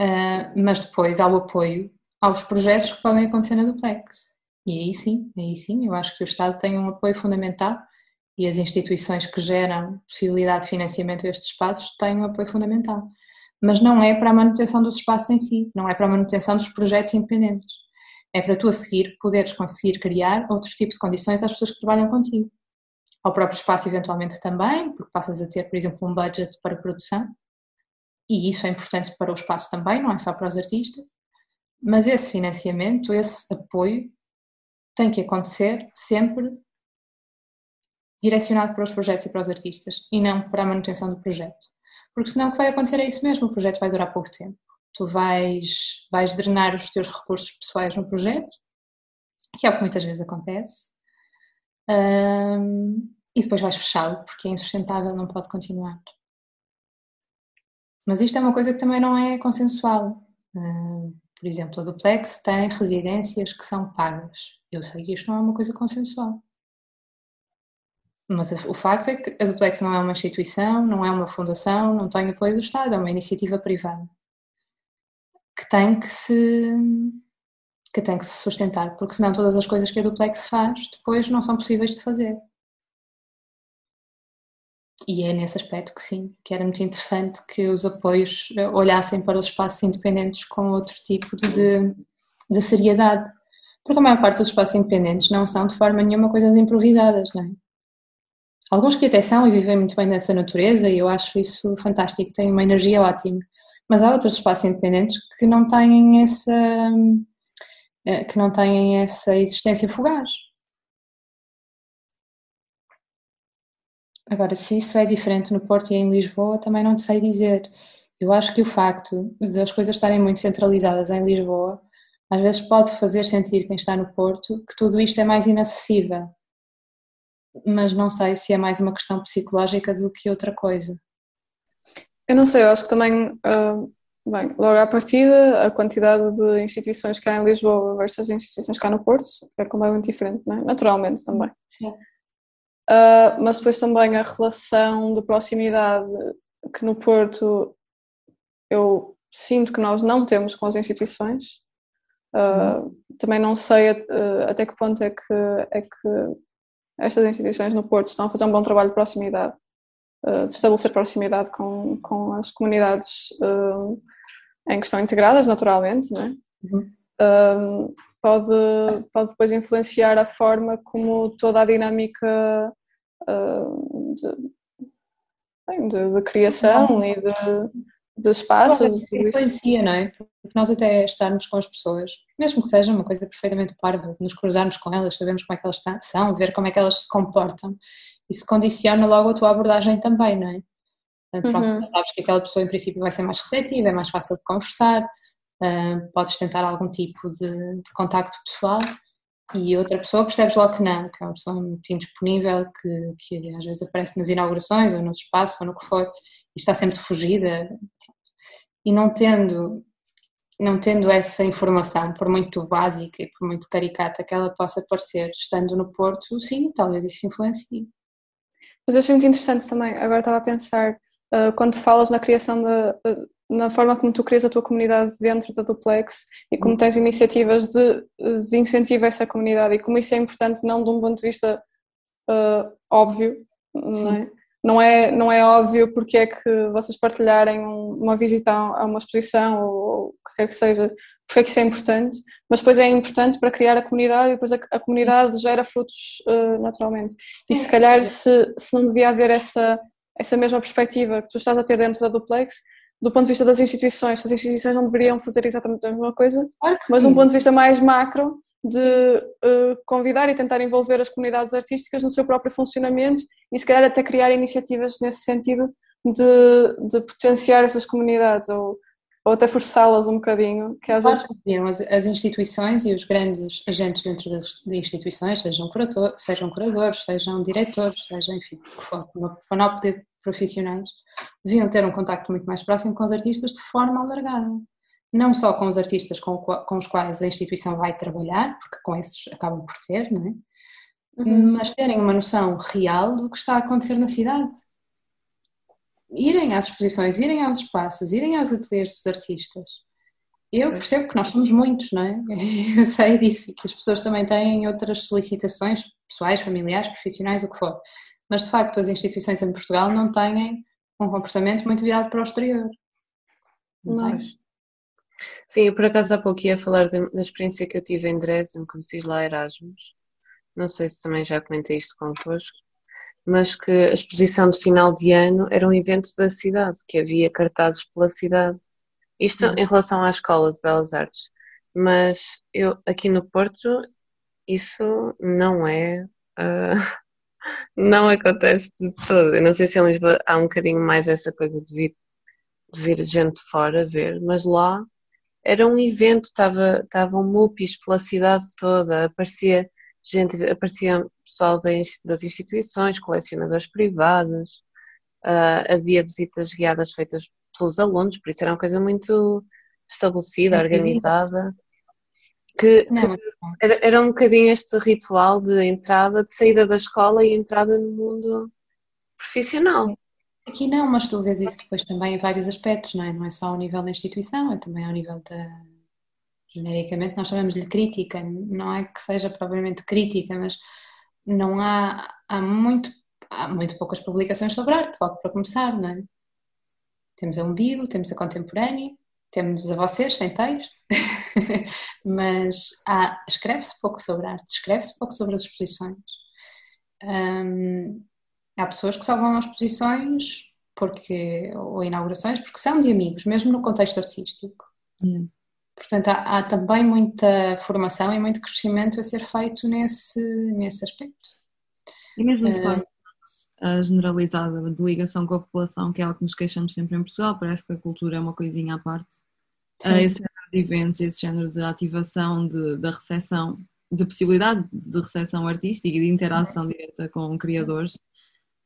Uh, mas depois há o apoio aos projetos que podem acontecer na Duplex. E aí sim, aí sim, eu acho que o Estado tem um apoio fundamental e as instituições que geram possibilidade de financiamento a estes espaços têm um apoio fundamental. Mas não é para a manutenção dos espaços em si, não é para a manutenção dos projetos independentes. É para tu a seguir poderes conseguir criar outros tipos de condições às pessoas que trabalham contigo. Ao próprio espaço, eventualmente também, porque passas a ter, por exemplo, um budget para produção, e isso é importante para o espaço também, não é só para os artistas. Mas esse financiamento, esse apoio, tem que acontecer sempre direcionado para os projetos e para os artistas e não para a manutenção do projeto. Porque senão o que vai acontecer é isso mesmo, o projeto vai durar pouco tempo. Tu vais, vais drenar os teus recursos pessoais no projeto, que é o que muitas vezes acontece, um, e depois vais fechá-lo porque é insustentável, não pode continuar. Mas isto é uma coisa que também não é consensual. Por exemplo, a Duplex tem residências que são pagas. Eu sei que isto não é uma coisa consensual. Mas o facto é que a Duplex não é uma instituição, não é uma fundação, não tem apoio do Estado, é uma iniciativa privada que tem que se que tem que se sustentar, porque senão todas as coisas que a Duplex faz depois não são possíveis de fazer. E é nesse aspecto que sim, que era muito interessante que os apoios olhassem para os espaços independentes com outro tipo de, de seriedade. Porque a maior parte dos espaços independentes não são de forma nenhuma coisas improvisadas, não é? Alguns que até são e vivem muito bem nessa natureza e eu acho isso fantástico, têm uma energia ótima. Mas há outros espaços independentes que não têm essa eh, que não têm essa existência fugaz. Agora, se isso é diferente no Porto e em Lisboa, também não sei dizer. Eu acho que o facto de as coisas estarem muito centralizadas em Lisboa, às vezes pode fazer sentir quem está no Porto que tudo isto é mais inacessível. Mas não sei se é mais uma questão psicológica do que outra coisa. Eu não sei, eu acho que também, uh, bem, logo à partida, a quantidade de instituições cá em Lisboa versus instituições cá no Porto é completamente diferente, não é? naturalmente também. É. Uh, mas depois também a relação de proximidade que no Porto eu sinto que nós não temos com as instituições. Uh, também não sei até que ponto é que, é que estas instituições no Porto estão a fazer um bom trabalho de proximidade, de estabelecer proximidade com, com as comunidades em que estão integradas naturalmente, não é? Uhum pode, pode depois influenciar a forma como toda a dinâmica uh, de, bem, de, de, criação e de, de espaço. Influencia, não é? Porque nós até estarmos com as pessoas, mesmo que seja uma coisa perfeitamente parva, nos cruzarmos com elas, sabemos como é que elas são, ver como é que elas se comportam, isso condiciona logo a tua abordagem também, não é? Portanto, pronto, uhum. sabes que aquela pessoa em princípio vai ser mais receptiva, é mais fácil de conversar, uh, podes tentar algum tipo de, de contacto pessoal e outra pessoa percebes logo que não, que é uma pessoa muito indisponível, que, que às vezes aparece nas inaugurações ou nos espaços ou no que for e está sempre fugida. E não tendo, não tendo essa informação, por muito básica e por muito caricata que ela possa parecer, estando no Porto, sim, talvez isso influencie. Mas eu achei muito interessante também, agora estava a pensar, uh, quando falas na criação da, na forma como tu crias a tua comunidade dentro da Duplex e como tens iniciativas de, de incentivo a essa comunidade e como isso é importante não de um ponto de vista uh, óbvio, não é? Não é? Não é óbvio porque é que vocês partilharem uma visita a uma exposição ou o que quer que seja, porque é que isso é importante, mas depois é importante para criar a comunidade e depois a, a comunidade gera frutos uh, naturalmente. E se calhar se, se não devia haver essa, essa mesma perspectiva que tu estás a ter dentro da Duplex, do ponto de vista das instituições, as instituições não deveriam fazer exatamente a mesma coisa, mas de um ponto de vista mais macro, de uh, convidar e tentar envolver as comunidades artísticas no seu próprio funcionamento e se calhar até criar iniciativas nesse sentido de, de potenciar essas comunidades ou, ou até forçá-las um bocadinho. Que às vezes... as, as instituições e os grandes agentes dentro das instituições, sejam, curador, sejam curadores, sejam diretores, sejam, enfim, o que for, uma panóplia de profissionais, deviam ter um contacto muito mais próximo com os artistas de forma alargada. Não só com os artistas com, com os quais a instituição vai trabalhar, porque com esses acabam por ter, não é? Uhum. Mas terem uma noção real do que está a acontecer na cidade. Irem às exposições, irem aos espaços, irem aos ateliês dos artistas. Eu percebo que nós somos muitos, não é? Eu sei disso, que as pessoas também têm outras solicitações pessoais, familiares, profissionais, o que for Mas de facto as instituições em Portugal não têm um comportamento muito virado para o exterior. Não Sim, eu por acaso há pouco ia falar da experiência que eu tive em Dresden quando fiz lá Erasmus. Não sei se também já comentei isto convosco, mas que a exposição de final de ano era um evento da cidade, que havia cartazes pela cidade. Isto uhum. em relação à Escola de Belas Artes. Mas eu aqui no Porto isso não é. Uh, não acontece de todo. Eu não sei se em Lisboa há um bocadinho mais essa coisa de vir, de vir gente de fora ver, mas lá era um evento, estava, estavam mupis pela cidade toda, aparecia gente, aparecia pessoal das instituições, colecionadores privados, uh, havia visitas guiadas feitas pelos alunos, por isso era uma coisa muito estabelecida, organizada. Que, que era, era um bocadinho este ritual de entrada, de saída da escola e entrada no mundo profissional. Aqui não, mas tu vês isso depois também em vários aspectos, não é? Não é só ao nível da instituição, é também ao nível da. Genericamente nós chamamos-lhe crítica, não é que seja propriamente crítica, mas não há, há muito, há muito poucas publicações sobre arte, logo para começar, não é? Temos a Umbigo, temos a Contemporânea, temos a vocês sem texto, mas escreve-se pouco sobre arte, escreve-se pouco sobre as exposições. Hum, há pessoas que só vão às exposições porque, ou inaugurações porque são de amigos, mesmo no contexto artístico. Hum. Portanto, há, há, também muita formação e muito crescimento a ser feito nesse, nesse aspecto. E mesmo de uh, forma generalizada de ligação com a população, que é algo que nos queixamos sempre em Portugal, parece que a cultura é uma coisinha à parte. Uh, esse género de eventos, esse género de ativação de, da recepção, de possibilidade de recepção artística e de interação direta com criadores,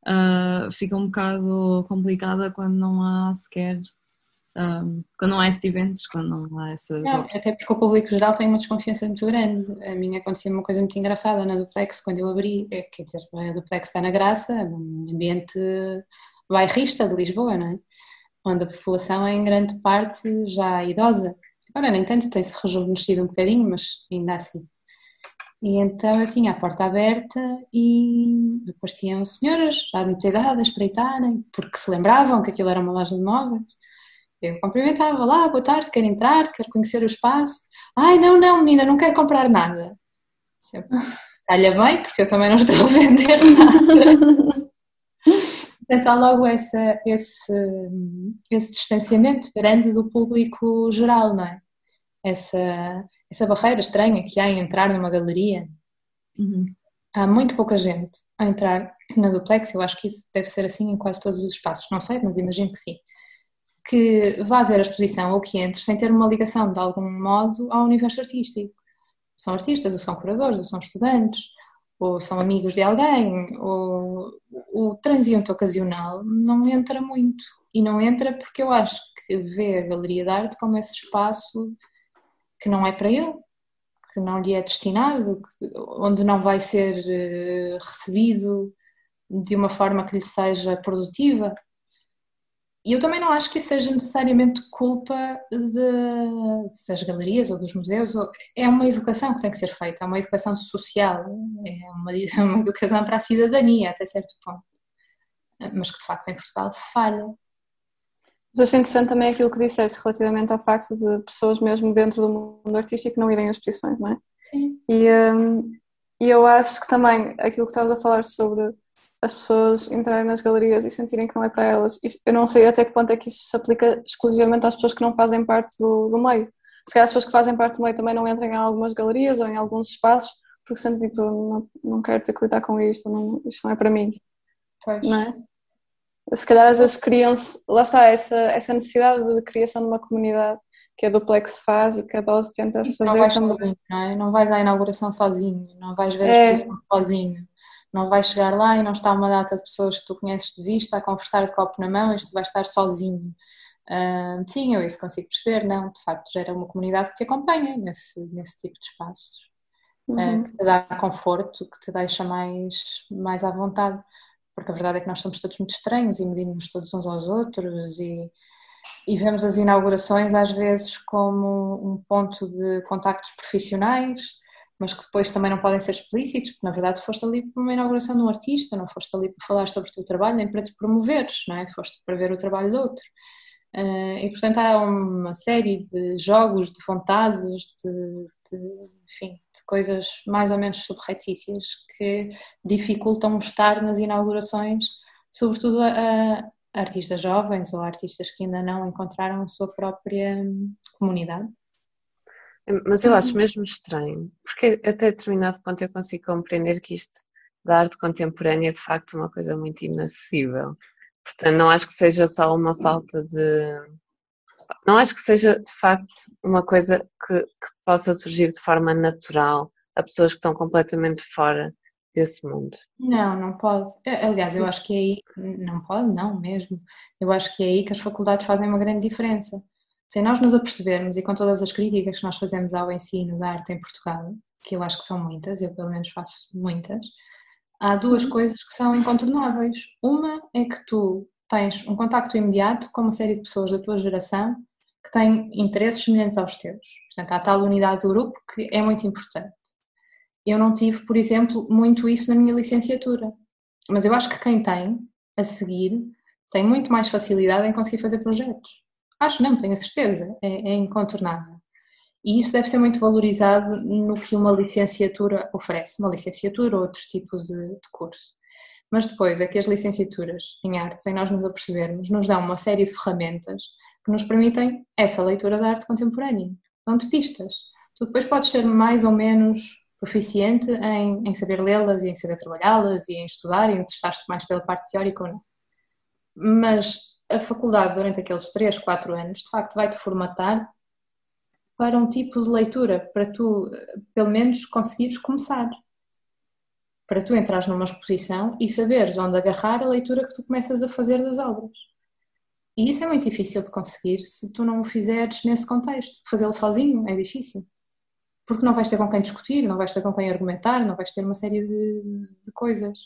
uh, fica um bocado complicada quando não há sequer um, quando não há esses eventos, quando não há essas. Não, até porque o público geral tem uma desconfiança muito grande. A mim aconteceu uma coisa muito engraçada na Duplex, quando eu abri, é, quer dizer, a Duplex está na Graça, num ambiente bairrista de Lisboa, não é? Onde a população é em grande parte já idosa. Agora, nem tanto, tem-se rejuvenescido um bocadinho, mas ainda assim. E então eu tinha a porta aberta e apareciam senhoras já de muita idade a espreitarem, porque se lembravam que aquilo era uma loja de móveis. Eu cumprimentava, lá, boa tarde, quer entrar, quer conhecer o espaço. Ai, não, não, menina, não quero comprar nada. Calha bem, porque eu também não estou a vender nada. Então logo essa, esse, esse distanciamento grande do público geral, não é? Essa, essa barreira estranha que há em entrar numa galeria. Uhum. Há muito pouca gente a entrar na duplex, eu acho que isso deve ser assim em quase todos os espaços, não sei, mas imagino que sim. Que vá ver a exposição ou que entre sem ter uma ligação de algum modo ao universo artístico. São artistas, ou são curadores, ou são estudantes, ou são amigos de alguém, ou o transiente ocasional não entra muito. E não entra porque eu acho que vê a Galeria de Arte como esse espaço que não é para ele, que não lhe é destinado, onde não vai ser eh, recebido de uma forma que lhe seja produtiva. E eu também não acho que isso seja necessariamente culpa de, das galerias ou dos museus. É uma educação que tem que ser feita, é uma educação social, é uma, uma educação para a cidadania até certo ponto. Mas que de facto em Portugal falha. Mas achei interessante também aquilo que disseste relativamente ao facto de pessoas mesmo dentro do mundo artístico não irem às exposições, não é? Sim. E, um, e eu acho que também aquilo que estavas a falar sobre as pessoas entrarem nas galerias e sentirem que não é para elas, eu não sei até que ponto é que isso se aplica exclusivamente às pessoas que não fazem parte do, do meio. Se calhar as pessoas que fazem parte do meio também não entram em algumas galerias ou em alguns espaços porque sentem tipo, não, não quero ter que lidar com isto, não, isto não é para mim. Pois. Não é? Se calhar às vezes criam-se, lá está, essa, essa necessidade de criação de uma comunidade que a Duplex faz e que a Dose tenta fazer não também. Sozinho, não, é? não vais à inauguração sozinho, não vais ver a exposição é. sozinho, não vais chegar lá e não está uma data de pessoas que tu conheces de vista a conversar de copo na mão e tu vais estar sozinho. Uh, sim, eu isso consigo perceber, não, de facto gera uma comunidade que te acompanha nesse, nesse tipo de espaços, uhum. uh, que te dá conforto, que te deixa mais, mais à vontade porque a verdade é que nós somos todos muito estranhos e medimos todos uns aos outros e, e vemos as inaugurações às vezes como um ponto de contactos profissionais mas que depois também não podem ser explícitos, porque na verdade foste ali para uma inauguração de um artista, não foste ali para falar sobre o teu trabalho, nem para te promoveres, não é? Foste para ver o trabalho do outro. Uh, e portanto há uma série de jogos, de vontades, de, de, enfim, de coisas mais ou menos subretícias que dificultam estar nas inaugurações, sobretudo a, a artistas jovens ou artistas que ainda não encontraram a sua própria hum, comunidade. Mas eu acho mesmo estranho, porque até determinado ponto eu consigo compreender que isto da arte contemporânea é de facto uma coisa muito inacessível. Portanto, não acho que seja só uma falta de. Não acho que seja de facto uma coisa que, que possa surgir de forma natural a pessoas que estão completamente fora desse mundo. Não, não pode. Aliás, eu acho que é aí. Não pode, não mesmo. Eu acho que é aí que as faculdades fazem uma grande diferença sem nós nos apercebermos e com todas as críticas que nós fazemos ao ensino da arte em Portugal, que eu acho que são muitas, eu pelo menos faço muitas, há duas Sim. coisas que são incontornáveis. Uma é que tu tens um contacto imediato com uma série de pessoas da tua geração que têm interesses semelhantes aos teus. Portanto, há tal unidade do grupo que é muito importante. Eu não tive, por exemplo, muito isso na minha licenciatura, mas eu acho que quem tem, a seguir, tem muito mais facilidade em conseguir fazer projetos. Acho não, tenho a certeza, é, é incontornável. E isso deve ser muito valorizado no que uma licenciatura oferece, uma licenciatura ou outros tipos de, de curso. Mas depois é que as licenciaturas em artes, sem nós nos apercebermos, nos dão uma série de ferramentas que nos permitem essa leitura da arte contemporânea. Dão-te pistas. Tu depois podes ser mais ou menos proficiente em, em saber lê-las e em saber trabalhá-las e em estudar e interessar-te mais pela parte teórica ou não. Mas a faculdade, durante aqueles 3, 4 anos, de facto vai-te formatar para um tipo de leitura, para tu, pelo menos, conseguires começar. Para tu entrares numa exposição e saberes onde agarrar a leitura que tu começas a fazer das obras. E isso é muito difícil de conseguir se tu não o fizeres nesse contexto. Fazê-lo sozinho é difícil. Porque não vais ter com quem discutir, não vais ter com quem argumentar, não vais ter uma série de, de coisas.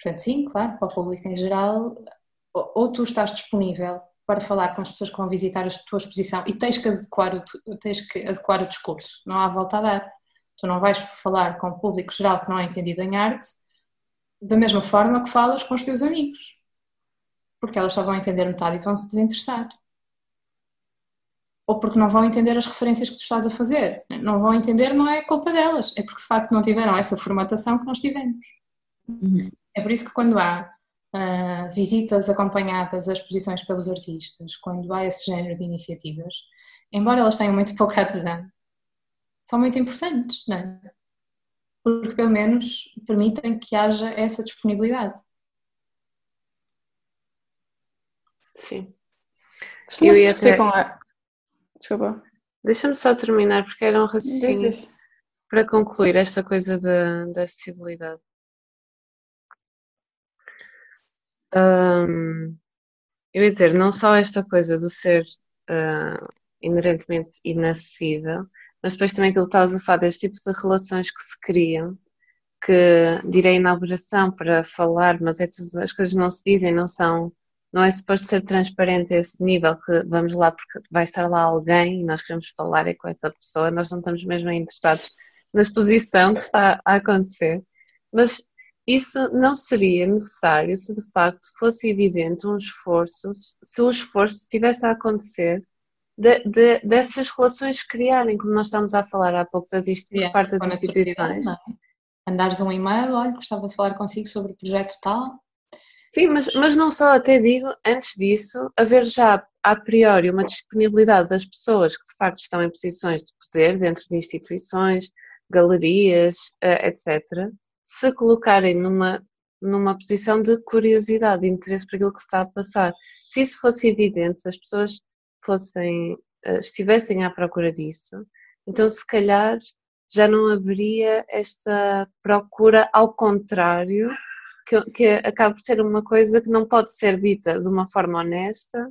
Portanto, sim, claro, para o público em geral, ou tu estás disponível para falar com as pessoas que vão visitar a tua exposição e tens que adequar o, tens que adequar o discurso, não há volta a dar. Tu não vais falar com o público geral que não é entendido em arte da mesma forma que falas com os teus amigos, porque elas só vão entender metade e vão se desinteressar. Ou porque não vão entender as referências que tu estás a fazer. Não vão entender, não é culpa delas, é porque de facto não tiveram essa formatação que nós tivemos. Uhum. É por isso que quando há uh, visitas acompanhadas às exposições pelos artistas, quando há esse género de iniciativas, embora elas tenham muito pouca adesão, são muito importantes, não é? Porque pelo menos permitem que haja essa disponibilidade. Sim. Eu ia até... com a... Desculpa. Deixa-me só terminar, porque era um raciocínio para concluir esta coisa da, da acessibilidade. Eu ia dizer, não só esta coisa do ser uh, inerentemente inacessível, mas depois também aquilo que estavas a falar, deste tipo de relações que se criam, que direi inauguração para falar, mas é tudo, as coisas não se dizem, não são, não é suposto ser transparente a esse nível que vamos lá porque vai estar lá alguém e nós queremos falar é com essa pessoa, nós não estamos mesmo interessados na exposição que está a acontecer. Mas isso não seria necessário se de facto fosse evidente um esforço, se o esforço estivesse a acontecer de, de, dessas relações criarem, como nós estamos a falar há pouco das por yeah, parte das instituições. É? Andares um e-mail, olha, gostava de falar consigo sobre o projeto tal. Sim, mas, mas não só, até digo, antes disso, haver já a priori uma disponibilidade das pessoas que de facto estão em posições de poder dentro de instituições, galerias, eh, etc., se colocarem numa, numa posição de curiosidade, de interesse por aquilo que se está a passar. Se isso fosse evidente, se as pessoas fossem, eh, estivessem à procura disso, então se calhar já não haveria esta procura ao contrário, que, que acaba por ser uma coisa que não pode ser dita de uma forma honesta,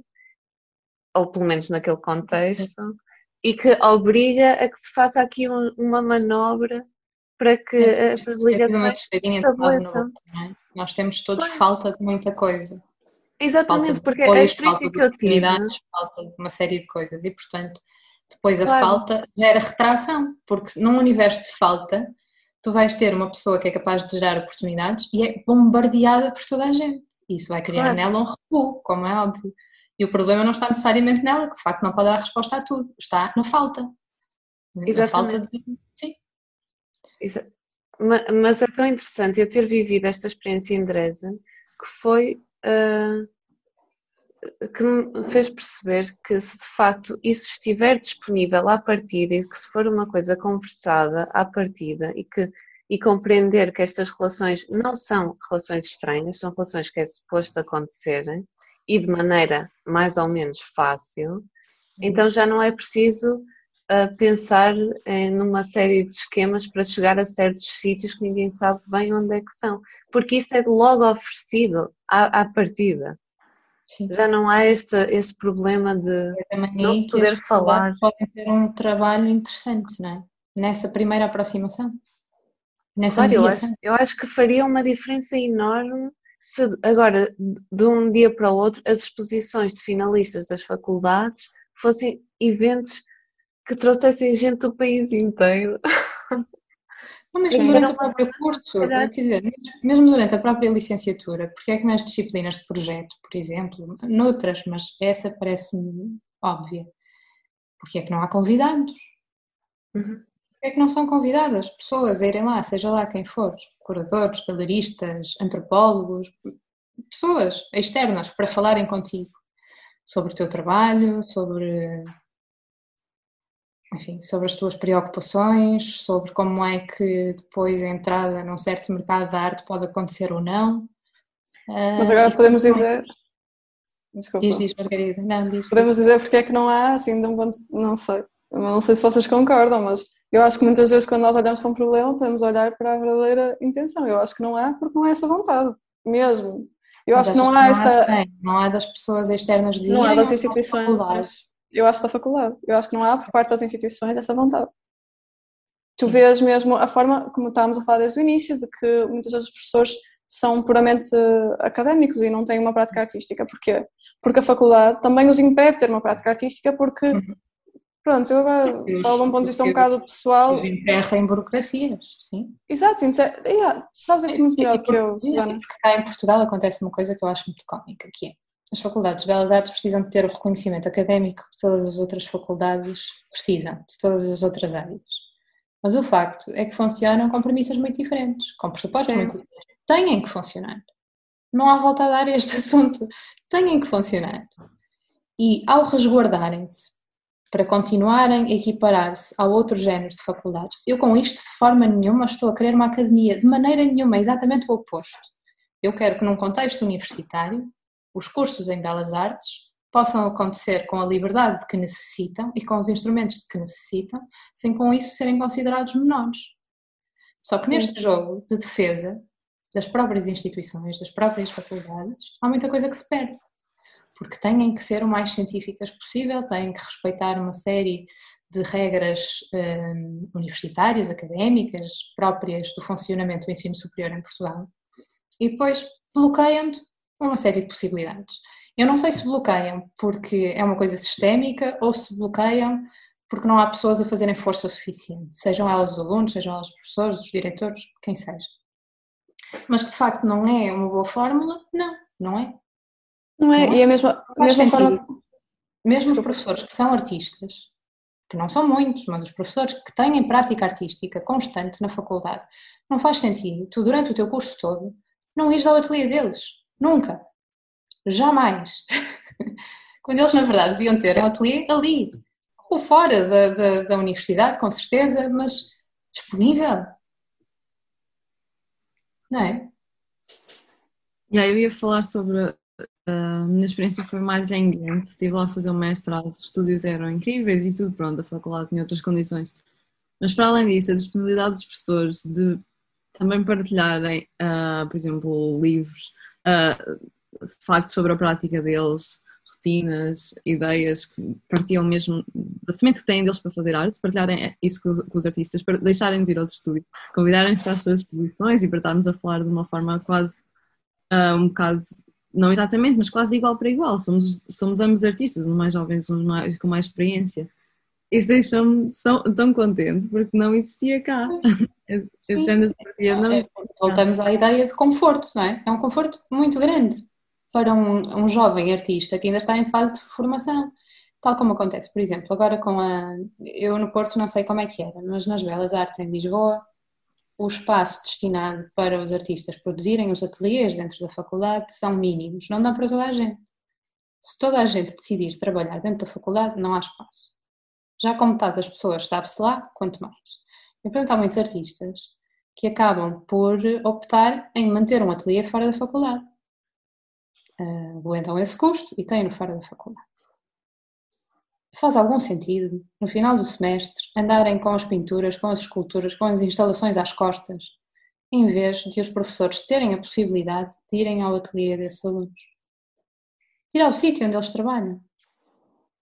ou pelo menos naquele contexto, e que obriga a que se faça aqui um, uma manobra para que é, essas ligações se estabeleçam. É? Nós temos todos falta de muita coisa. Exatamente, porque é a experiência que eu tive. Falta de uma série de coisas e, portanto, Depois a claro. falta gera retração, porque num universo de falta, tu vais ter uma pessoa que é capaz de gerar oportunidades e é bombardeada por toda a gente. Isso vai criar claro. nela um recuo, como é óbvio. E o problema não está necessariamente nela, que de facto não pode dar resposta a tudo, está na falta. Exatamente. Na falta de... Mas é tão interessante eu ter vivido esta experiência em Dresden que foi uh, que me fez perceber que se de facto isso estiver disponível à partida e que se for uma coisa conversada à partida e que e compreender que estas relações não são relações estranhas, são relações que é suposto acontecerem e de maneira mais ou menos fácil, uhum. então já não é preciso uh, pensar em, numa série de esquemas para chegar a certos sítios que ninguém sabe bem onde é que são, porque isso é logo oferecido à, à partida. Sim. Já não há este, este problema de não se poder falar. Podem ter um trabalho interessante, não é? Nessa primeira aproximação. Nessa claro, eu acho, eu acho que faria uma diferença enorme se agora, de um dia para o outro, as exposições de finalistas das faculdades fossem eventos que trouxessem gente do país inteiro. Mesmo durante o próprio curso, dizer, mesmo durante a própria licenciatura, porque é que nas disciplinas de projeto, por exemplo, noutras, mas essa parece-me óbvia, porque é que não há convidados? Uhum. Porque é que não são convidadas pessoas a irem lá, seja lá quem for, curadores, galeristas, antropólogos, pessoas externas para falarem contigo sobre o teu trabalho, sobre enfim, sobre as tuas preocupações, sobre como é que depois a entrada num certo mercado da arte pode acontecer ou não. Mas agora uh, podemos dizer. Desculpa. Diz, diz, Margarida. Não, diz. Podemos dizer porque é que não há, assim, de um ponto. Não sei. Não sei se vocês concordam, mas eu acho que muitas vezes quando nós olhamos para um problema podemos olhar para a verdadeira intenção. Eu acho que não há porque não é essa vontade, mesmo. Eu mas acho que não há esta. Não há das pessoas externas de Não há das instituições eu acho da faculdade. Eu acho que não há por parte das instituições essa vontade. Tu vês mesmo a forma, como estávamos a falar desde o início, de que muitas vezes os professores são puramente académicos e não têm uma prática artística. Porquê? Porque a faculdade também os impede de ter uma prática artística porque, uhum. pronto, eu agora falo de um ponto de vista um bocado pessoal. Enterra em burocracias, sim. Exato, inter... yeah, tu sabes isso muito melhor do que eu, Susana. Cá em Portugal acontece uma coisa que eu acho muito cómica, que é as faculdades de Belas Artes precisam de ter o reconhecimento académico que todas as outras faculdades precisam, de todas as outras áreas. Mas o facto é que funcionam com premissas muito diferentes, com pressupostos Sim. muito diferentes. Têm que funcionar. Não há volta a dar a este assunto. Têm que funcionar. E ao resguardarem-se para continuarem a equiparar-se a outros géneros de faculdades, eu com isto de forma nenhuma estou a querer uma academia, de maneira nenhuma, é exatamente o oposto. Eu quero que num contexto universitário os cursos em Belas Artes possam acontecer com a liberdade de que necessitam e com os instrumentos de que necessitam, sem com isso serem considerados menores. Só que neste jogo de defesa das próprias instituições, das próprias faculdades, há muita coisa que se perde. Porque têm que ser o mais científicas possível, têm que respeitar uma série de regras um, universitárias, académicas, próprias do funcionamento do ensino superior em Portugal. E depois bloqueiam-te uma série de possibilidades. Eu não sei se bloqueiam porque é uma coisa sistémica ou se bloqueiam porque não há pessoas a fazerem força o suficiente, sejam elas os alunos, sejam elas os professores, os diretores, quem seja. Mas que de facto não é uma boa fórmula, não, não é. Não é, não é? e a mesma, a mesma forma. Mesmo os professores que são artistas, que não são muitos, mas os professores que têm prática artística constante na faculdade, não faz sentido tu, durante o teu curso todo, não ires ao ateliê deles. Nunca. Jamais. Quando eles, na verdade, deviam ter um ateliê ali, ou fora da, da, da universidade, com certeza, mas disponível. Não é? Yeah, eu ia falar sobre a minha experiência foi mais em Ghent, estive lá a fazer um mestrado, os estúdios eram incríveis e tudo pronto, a faculdade tinha outras condições. Mas para além disso, a disponibilidade dos professores de também partilharem, uh, por exemplo, livros, uh, factos sobre a prática deles, rotinas, ideias que partiam mesmo da semente que têm deles para fazer arte, partilharem isso com os, com os artistas, para deixarem-nos ir aos estúdios, convidarem-nos para as suas exposições e para estarmos a falar de uma forma quase uh, um bocado, não exatamente, mas quase igual para igual. Somos, somos ambos artistas, uns mais jovens, uns mais, com mais experiência. Isso deixou-me tão contente porque não existia cá. Esse género de partilha não É, existia. cá. Voltamos à ideia de conforto, não é? É um conforto muito grande para um, um jovem artista que ainda está em fase de formação. Tal como acontece, por exemplo, agora com a. Eu no Porto não sei como é que era, mas nas Belas Artes em Lisboa, o espaço destinado para os artistas produzirem os ateliês dentro da faculdade são mínimos, não dá para toda a gente. Se toda a gente decidir trabalhar dentro da faculdade, não há espaço. Já com metade das pessoas sabe-se lá, quanto mais. E portanto há muitos artistas que acabam por optar em manter um ateliê fora da faculdade. Uh, aguentam esse custo e têm-no fora da faculdade. Faz algum sentido, no final do semestre, andarem com as pinturas, com as esculturas, com as instalações às costas, em vez de os professores terem a possibilidade de irem ao ateliê desses alunos? Ir ao sítio onde eles trabalham.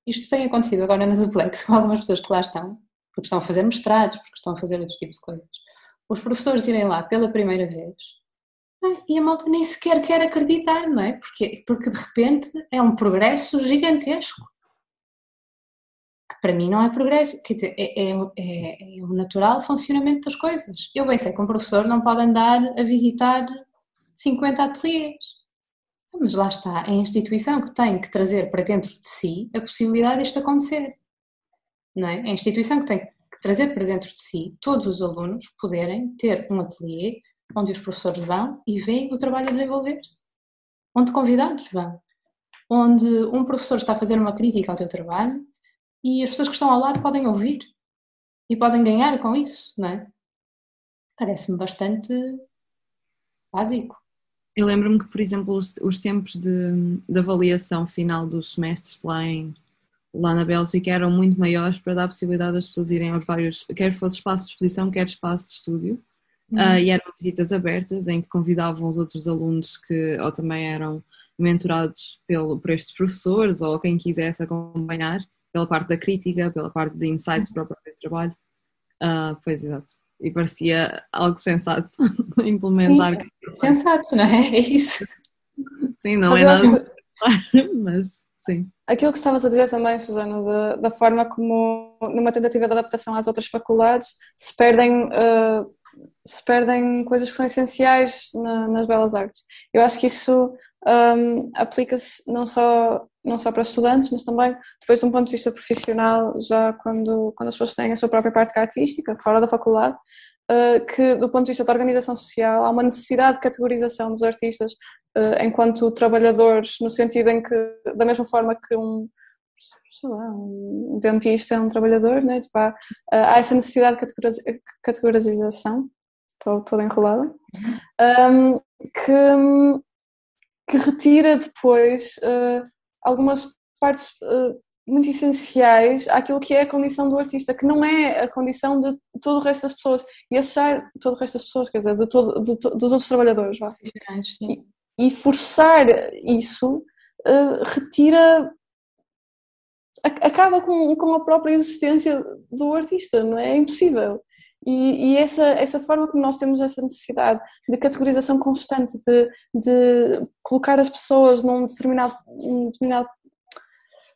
Isto tem acontecido agora na Duplex com algumas pessoas que lá estão, porque estão a fazer mestrados, porque estão a fazer outros tipos de coisas. Os professores irem lá pela primeira vez e a malta nem sequer quer acreditar, não é? Porque, porque de repente é um progresso gigantesco. Que para mim não é progresso, quer dizer, é, é, é, é o natural funcionamento das coisas. Eu bem sei que um professor não pode andar a visitar 50 ateliês. Mas lá está, é a instituição que tem que trazer para dentro de si a possibilidade disto acontecer. Não é? é a instituição que tem que trazer para dentro de si todos os alunos poderem ter um ateliê onde os professores vão e veem o trabalho a desenvolver-se. Onde convidados vão. Onde um professor está a fazer uma crítica ao teu trabalho e as pessoas que estão ao lado podem ouvir e podem ganhar com isso, não é? Parece-me bastante básico. Eu lembro-me que, por exemplo, os, os tempos de, de, avaliação final dos semestres lá, em, lá na Bélgica eram muito maiores para dar a possibilidade das pessoas irem aos vários, quer fosse espaço de exposição, quer espaço de estúdio. Uhum. Uh, e eram visitas abertas em que convidavam os outros alunos que ou também eram mentorados pelo, por estes professores ou quem quisesse acompanhar pela parte da crítica, pela parte de insights uhum. para o próprio trabalho. Uh, pois exato. E parecia algo sensato implementar. Sim, sensato, não é? É isso. Sim, não mas é nada. Que... mas sim. Aquilo que estavas a dizer também, Susana, da, da, forma como, numa tentativa de adaptação às outras faculdades, se perdem. Uh, se perdem coisas que são essenciais na, nas belas artes. Eu acho que isso um, aplica-se não só, não só para estudantes, mas também depois de um ponto de vista profissional, já quando, quando as pessoas têm a sua própria parte artística, fora da faculdade, que do ponto de vista da organização social há uma necessidade de categorização dos artistas uh, enquanto trabalhadores, no sentido em que, da mesma forma que um, Lá, um dentista é um trabalhador, né? tipo, há, há essa necessidade de categorização, estou toda enrolada, um, que, que retira depois uh, algumas partes uh, muito essenciais àquilo que é a condição do artista, que não é a condição de todo o resto das pessoas, e achar todo o resto das pessoas, quer dizer, de todo, de, dos outros trabalhadores, vá. E, e forçar isso uh, retira acaba com, com a própria existência do artista, não é? É impossível. E, e, essa, essa forma como nós temos essa necessidade de categorização constante, de, de colocar as pessoas num determinado, um determinado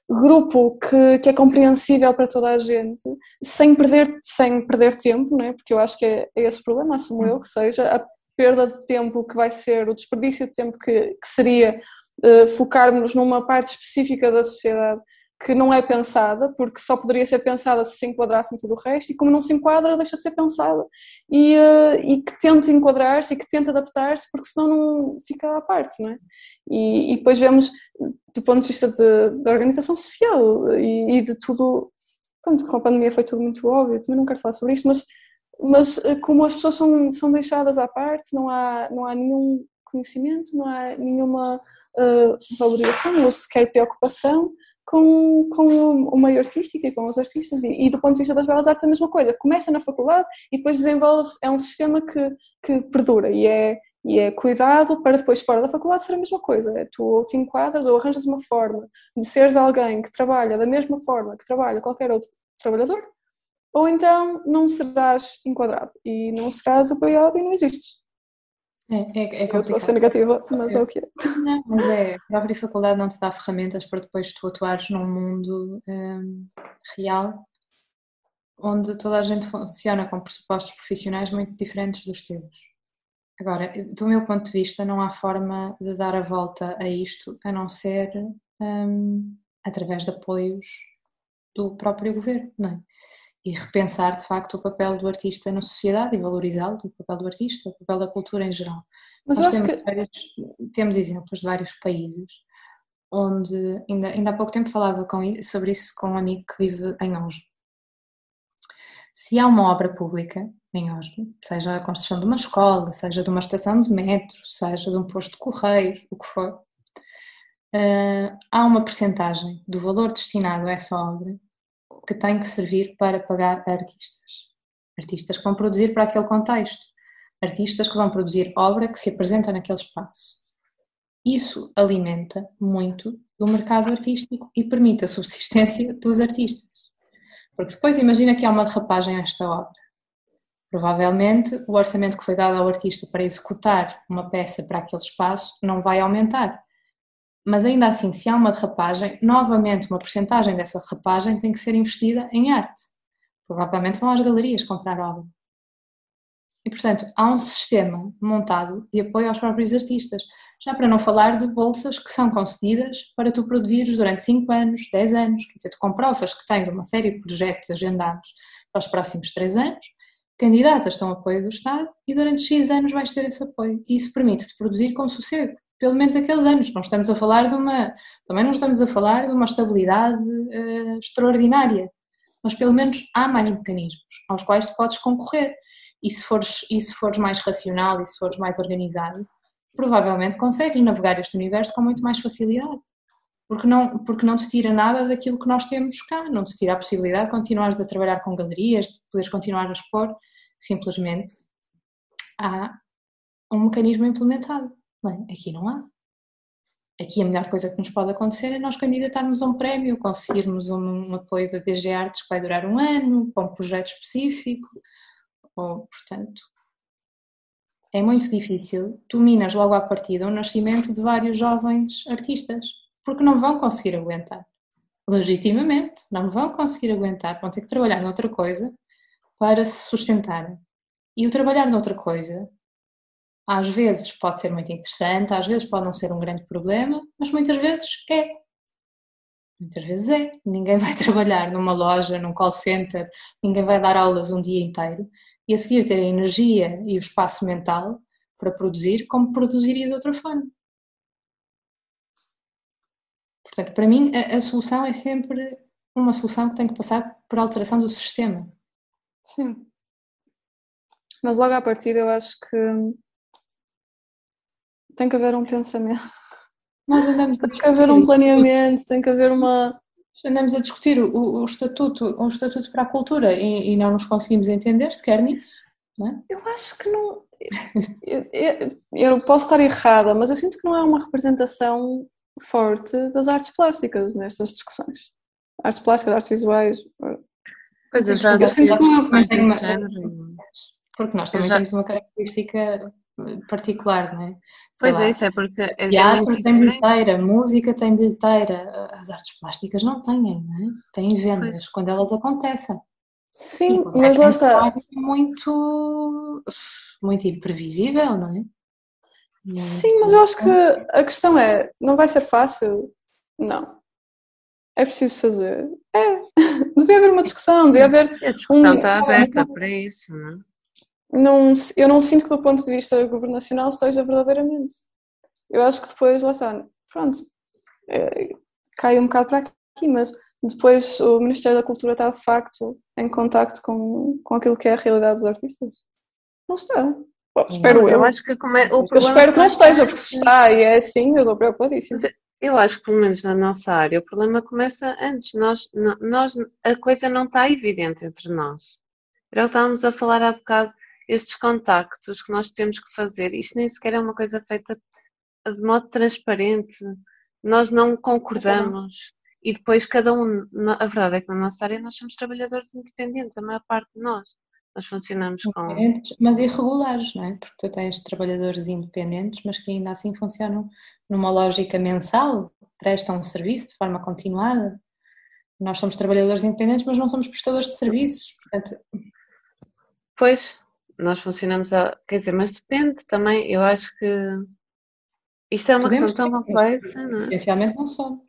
grupo que, que é compreensível para toda a gente, sem perder, sem perder tempo, não é? porque eu acho que é, é esse o problema, assumo eu, que seja a perda de tempo que vai ser, o desperdício de tempo que, que seria uh, focarmos numa parte específica da sociedade que não é pensada, porque só poderia ser pensada se se enquadrasse em tudo o resto, e como não se enquadra, deixa de ser pensada. E, uh, e que tente enquadrar-se e que tente adaptar-se, porque senão não fica à parte, não é? E, e depois vemos, do ponto de vista da organização social e, e, de tudo, pronto, com a pandemia foi tudo muito óbvio, também não quero falar sobre isto, mas, mas eh, como as pessoas são, são deixadas à parte, não há, não há nenhum conhecimento, não há nenhuma uh, ou sequer preocupação, com, com o meio artístico e com os artistas. E, e, do ponto de vista das belas artes a mesma coisa, começa na faculdade e depois desenvolve-se, é um sistema que, que perdura e é, e é cuidado para depois fora da faculdade ser a mesma coisa, é, tu ou te enquadras ou arranjas uma forma de seres alguém que trabalha da mesma forma que trabalha qualquer outro trabalhador ou então não serás enquadrado e não serás apoiado e não existes. É, é, é complicado. Eu ser negativa, mas é, é o que é. Não, mas é, a própria faculdade não te dá ferramentas para depois tu atuares num mundo um, real onde toda a gente funciona com pressupostos profissionais muito diferentes dos teus. Agora, do meu ponto de vista, não há forma de dar a volta a isto a não ser um, através de apoios do próprio governo, não é? E repensar de facto o papel do artista na sociedade e valorizá-lo, o papel do artista, o papel da cultura em geral. Mas Nós temos, que... vários, temos exemplos de vários países onde ainda, ainda há pouco tempo falava com, sobre isso com um amigo que vive em Oslo. Se há uma obra pública em Oslo, seja a construção de uma escola, seja de uma estação de metro, seja de um posto de correios, o que for, uh, há uma percentagem do valor destinado a essa obra que tem que servir para pagar artistas. Artistas que vão produzir para aquele contexto, artistas que vão produzir obra que se apresenta naquele espaço. Isso alimenta muito do mercado artístico e permite a subsistência dos artistas. Porque depois imagina que há uma derrapagem nesta obra. Provavelmente o orçamento que foi dado ao artista para executar uma peça para aquele espaço não vai aumentar. Mas ainda assim, se há uma derrapagem, novamente uma porcentagem dessa derrapagem tem que ser investida em arte. Provavelmente vão às galerias comprar obra. E portanto, há um sistema montado de apoio aos próprios artistas. Já para não falar de bolsas que são concedidas para tu produzires durante 5 anos, 10 anos, quer dizer, tu comprovas que tens uma série de projetos agendados para os próximos 3 anos, candidatas estão apoio do Estado e durante X anos vais ter esse apoio. E isso permite-te produzir com sossego, pelo menos aqueles anos. Não estamos a falar de uma, também não estamos a falar de uma estabilidade uh, extraordinária, mas pelo menos há mais mecanismos aos quais tu podes concorrer. E se fores, e se fores mais racional e se fores mais organizado, provavelmente consegues navegar este universo com muito mais facilidade. Porque não, porque não te tira nada daquilo que nós temos cá, não te tira a possibilidade de continuares a trabalhar com galerias, de poderes continuar a expor, simplesmente há um mecanismo implementado. Aqui não há. Aqui a melhor coisa que nos pode acontecer é nós candidatarmos a um prémio, conseguirmos um, um apoio da DG Artes que vai durar um ano, para um projeto específico, ou, portanto, é muito difícil, tu minas logo à partida o nascimento de vários jovens artistas, porque não vão conseguir aguentar. Legitimamente, não vão conseguir aguentar, vão ter que trabalhar noutra coisa para se sustentarem. E o trabalhar noutra coisa, às vezes pode ser muito interessante, às vezes pode não ser um grande problema, mas muitas vezes é. Muitas vezes é. Ninguém vai trabalhar numa loja, num call center, ninguém vai dar aulas um dia inteiro e a seguir ter a energia e o espaço mental para produzir como produziria de outra forma. Portanto, para mim, a, a, solução é sempre uma solução que tem que passar por alteração do sistema. Sim. Mas logo à partida eu acho que tem que haver um pensamento. Nós andamos tem que haver um planeamento, tem que haver uma, andamos a discutir o, o, estatuto, um estatuto para a cultura e, e, não nos conseguimos entender sequer nisso, não é? Eu acho que não. Eu, eu, eu, posso estar errada, mas eu sinto que não há uma representação forte das artes plásticas nestas discussões. Artes plásticas, artes visuais. Pois eu já eu sinto que não há. Porque nós também já... temos uma característica particular, não é? Sei pois lá, é, isso é porque. É teatro é tem bilheteira, música tem bilheteira, as artes plásticas não têm, não é? Têm vendas pois. quando elas acontecem. Sim, mas lá está. Muito, muito imprevisível, não é? Sim, mas eu acho que a questão é: não vai ser fácil? Não. É preciso fazer. É. Devia haver uma discussão, devia haver. A discussão um, está aberta para isso, não é? Não, eu não sinto que do ponto de vista governacional esteja verdadeiramente. Eu acho que depois, lá está, pronto, é, cai um bocado para aqui, mas depois o Ministério da Cultura está de facto em contacto com, com aquilo que é a realidade dos artistas. Não está. Bom, espero eu. eu. acho que como é, eu espero que não esteja, porque se está e é assim, eu estou preocupadíssima. Eu acho que pelo menos na nossa área o problema começa antes. Nós, nós, a coisa não está evidente entre nós. Era o que estávamos a falar há bocado estes contactos que nós temos que fazer, isto nem sequer é uma coisa feita de modo transparente, nós não concordamos e depois cada um, a verdade é que na nossa área nós somos trabalhadores independentes, a maior parte de nós. Nós funcionamos com. Mas irregulares, não é? Porque tu tens trabalhadores independentes, mas que ainda assim funcionam numa lógica mensal, prestam um serviço de forma continuada. Nós somos trabalhadores independentes, mas não somos prestadores de serviços. Portanto... Pois, nós funcionamos a. Quer dizer, mas depende também, eu acho que isto é uma Podemos questão tão complexa, não é? Essencialmente não somos.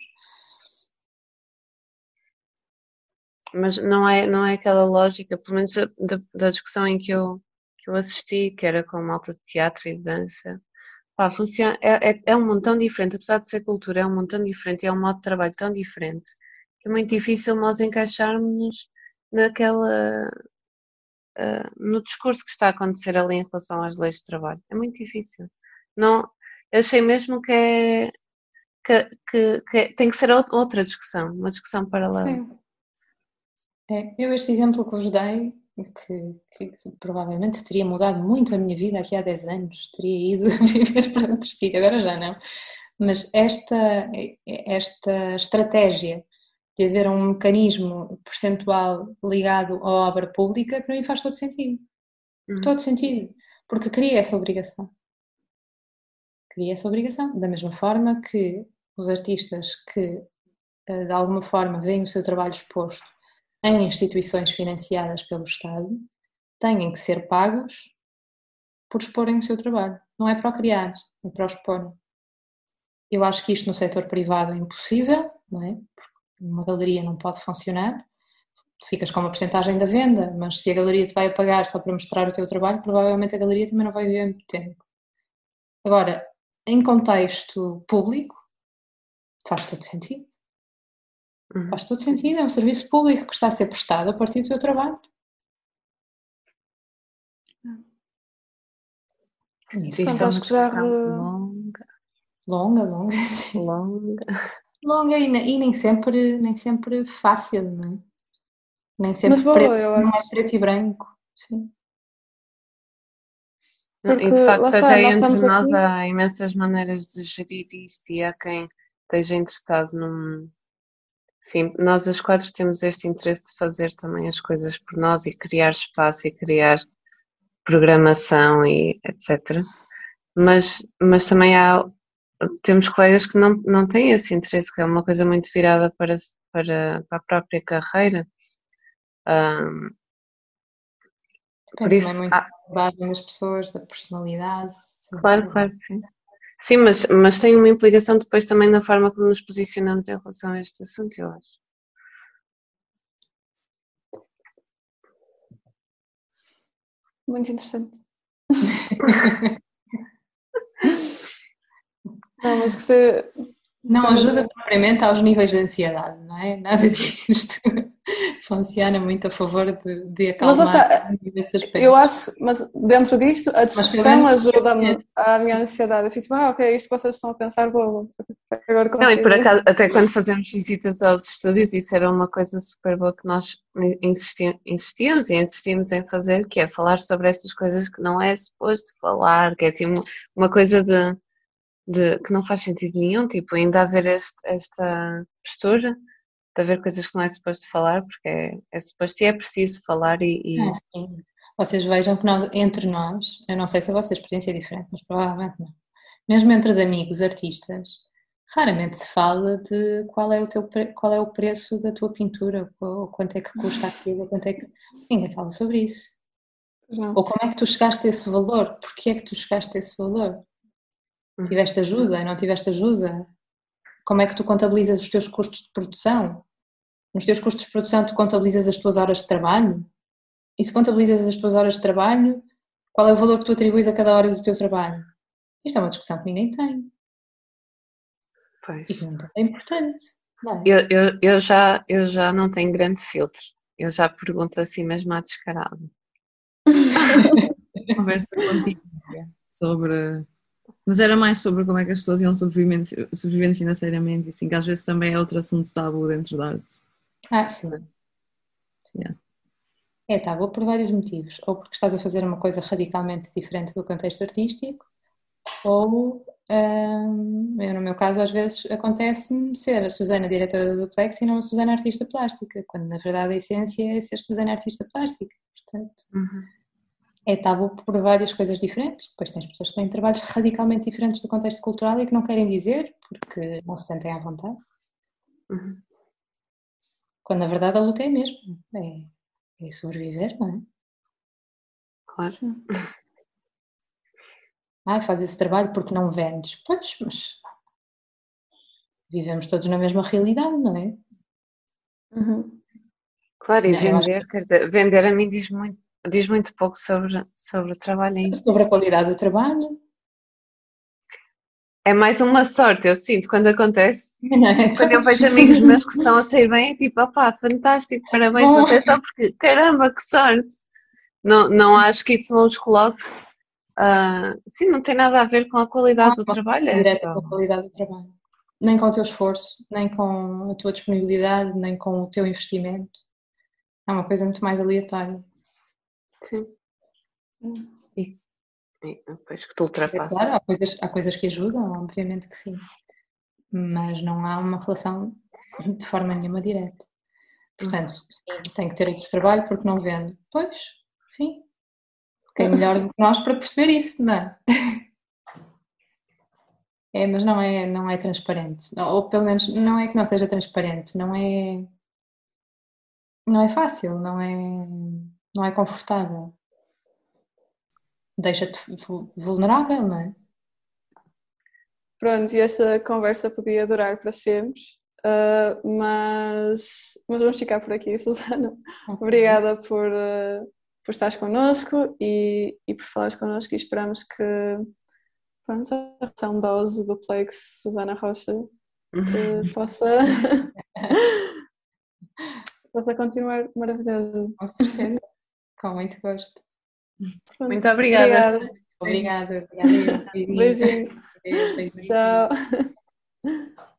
Mas não é, não é aquela lógica, pelo menos da, da discussão em que eu, que eu assisti, que era com malta de teatro e de dança, pá, funciona, é, é, é um mundo tão diferente, apesar de ser cultura, é um mundo tão diferente é um modo de trabalho tão diferente que é muito difícil nós encaixarmos naquela uh, no discurso que está a acontecer ali em relação às leis de trabalho. É muito difícil. Não, achei mesmo que é que, que, que tem que ser outra discussão, uma discussão paralela. Sim. É, eu este exemplo que vos dei, que, que, provavelmente teria mudado muito a minha vida aqui há 10 anos, teria ido viver para outro sítio, agora já não. Mas esta, esta estratégia de haver um mecanismo percentual ligado à obra pública, para mim faz todo sentido. Uhum. Todo sentido. Porque cria essa obrigação. Cria essa obrigação. Da mesma forma que os artistas que, eh, de alguma forma, veem o seu trabalho exposto em instituições financiadas pelo Estado têm que ser pagos por exporem o seu trabalho. Não é para o criar, é para o expor. Eu acho que isto no setor privado é impossível, não é? Porque uma galeria não pode funcionar. Ficas com uma porcentagem da venda, mas se a galeria te vai pagar só para mostrar o teu trabalho, provavelmente a galeria também não vai viver muito tempo. Agora, em contexto público, faz todo sentido. Uhum. Faz todo sentido, é um serviço público que está a ser prestado a partir do seu trabalho. Isso é uma discussão longa. Longa, longa. Longa. Longa e, e, nem, sempre, nem sempre fácil, não é? Nem sempre Mas, boa, preto, eu não é preto e branco. Sim. Porque, e de facto, até entre nós aqui... há imensas maneiras de gerir isto e há quem esteja interessado num, Sim, nós as quatro temos este interesse de fazer também as coisas por nós e criar espaço e criar programação e etc. Mas, mas também há, temos colegas que não, não têm esse interesse, que é uma coisa muito virada para, para, para a própria carreira. Um, por isso, é muito há... nas pessoas, da personalidade. Claro, claro, sim. Sim, mas, mas tem uma implicação depois também na forma como nos posicionamos em relação a este assunto, eu acho. Muito interessante. Não, mas gostei. Não ajuda propriamente aos níveis de ansiedade, não é? Nada disto funciona muito a favor de, de acalmar mas está, Eu acho, mas dentro disto, a discussão ajuda-me a minha ansiedade. Eu fico tipo, ah, ok, isto que vocês estão a pensar, vou. Agora Não, e por acaso, até quando fazemos visitas aos estúdios, isso era uma coisa super boa que nós insistíamos e insistimos em fazer, que é falar sobre estas coisas que não é suposto falar, que é assim uma coisa de, de que não faz sentido nenhum, tipo, ainda haver este, esta postura de haver coisas que não é suposto falar, porque é, é suposto e é preciso falar e... e... É, vocês vejam que nós, entre nós, eu não sei se a vossa experiência é diferente, mas provavelmente não. Mesmo entre os amigos artistas, raramente se fala de qual é o, teu, qual é o preço da tua pintura, ou quanto é que custa aquilo, quanto é que... Ninguém fala sobre isso. Não. Ou como é que tu chegaste a esse valor, porquê é que tu chegaste a esse valor? Hum. Tiveste ajuda, não tiveste ajuda? Como é que tu contabilizas os teus custos de produção? Nos teus custos de produção tu contabilizas as tuas horas de trabalho? E se contabilizas as tuas horas de trabalho, qual é o valor que tu atribuis a cada hora do teu trabalho? Isto é uma discussão que ninguém tem. Pois. E é importante. É? Eu, eu, eu, já, eu já não tenho grande filtro. Eu já pergunto assim mesmo à descarada. Conversa contigo sobre mas era mais sobre como é que as pessoas iam sobrevivendo, sobrevivendo financeiramente, assim, que às vezes também é outro assunto tabu dentro da arte. Ah, sim. Yeah. É tabu por vários motivos. Ou porque estás a fazer uma coisa radicalmente diferente do contexto artístico, ou, hum, eu, no meu caso, às vezes acontece-me ser a Susana diretora da Duplex e não a Susana artista plástica, quando na verdade a essência é ser Susana artista plástica. Portanto, uhum é tabu por várias coisas diferentes. Depois tens pessoas que têm trabalhos radicalmente diferentes do contexto cultural e que não querem dizer porque não se sentem à vontade. Uhum. Quando na verdade a luta é mesmo, é, é sobreviver, não é? Claro. Ai, faz esse trabalho porque não vendes. Pois, mas vivemos todos na mesma realidade, não é? Uhum. Claro, e não, vender, acho... quer dizer, vender a mim diz muito, diz muito pouco sobre, sobre o trabalho em Sobre a qualidade do trabalho. É mais uma sorte, eu sinto, quando acontece. Quando eu vejo amigos meus que estão a sair bem, é tipo, opá, fantástico, parabéns, não é só porque, caramba, que sorte. Não, não acho que isso os coloque. Uh, sim, não tem nada a ver com a qualidade do trabalho. É só... com a qualidade do trabalho. Nem com o teu esforço, nem com a tua disponibilidade, nem com o teu investimento. É uma coisa muito mais aleatória. Sim. E, e depois que tu ultrapassas. É claro, há coisas, há coisas que ajudam, obviamente que sim. Mas não há uma relação de forma nenhuma direta. Portanto, sim, tem que ter outro trabalho porque não vende. Pois, sim. Quem é melhor do que nós para perceber isso, não é? É, mas não é, não é transparente. Ou pelo menos não é que não seja transparente, não é não é fácil, não é, não é confortável. Deixa-te vulnerável, não é? Pronto, e esta conversa podia durar para sempre, uh, mas, mas vamos ficar por aqui, Susana. Okay. Obrigada por, uh, por estares connosco e, e por falares connosco e esperamos que pronto, a ação dose do Plex Susana Rocha uh, possa possa continuar maravilhoso. Com muito gosto. Pronto. Muito obrigada. Obrigada. Obrigada. Beijinho. Tchau.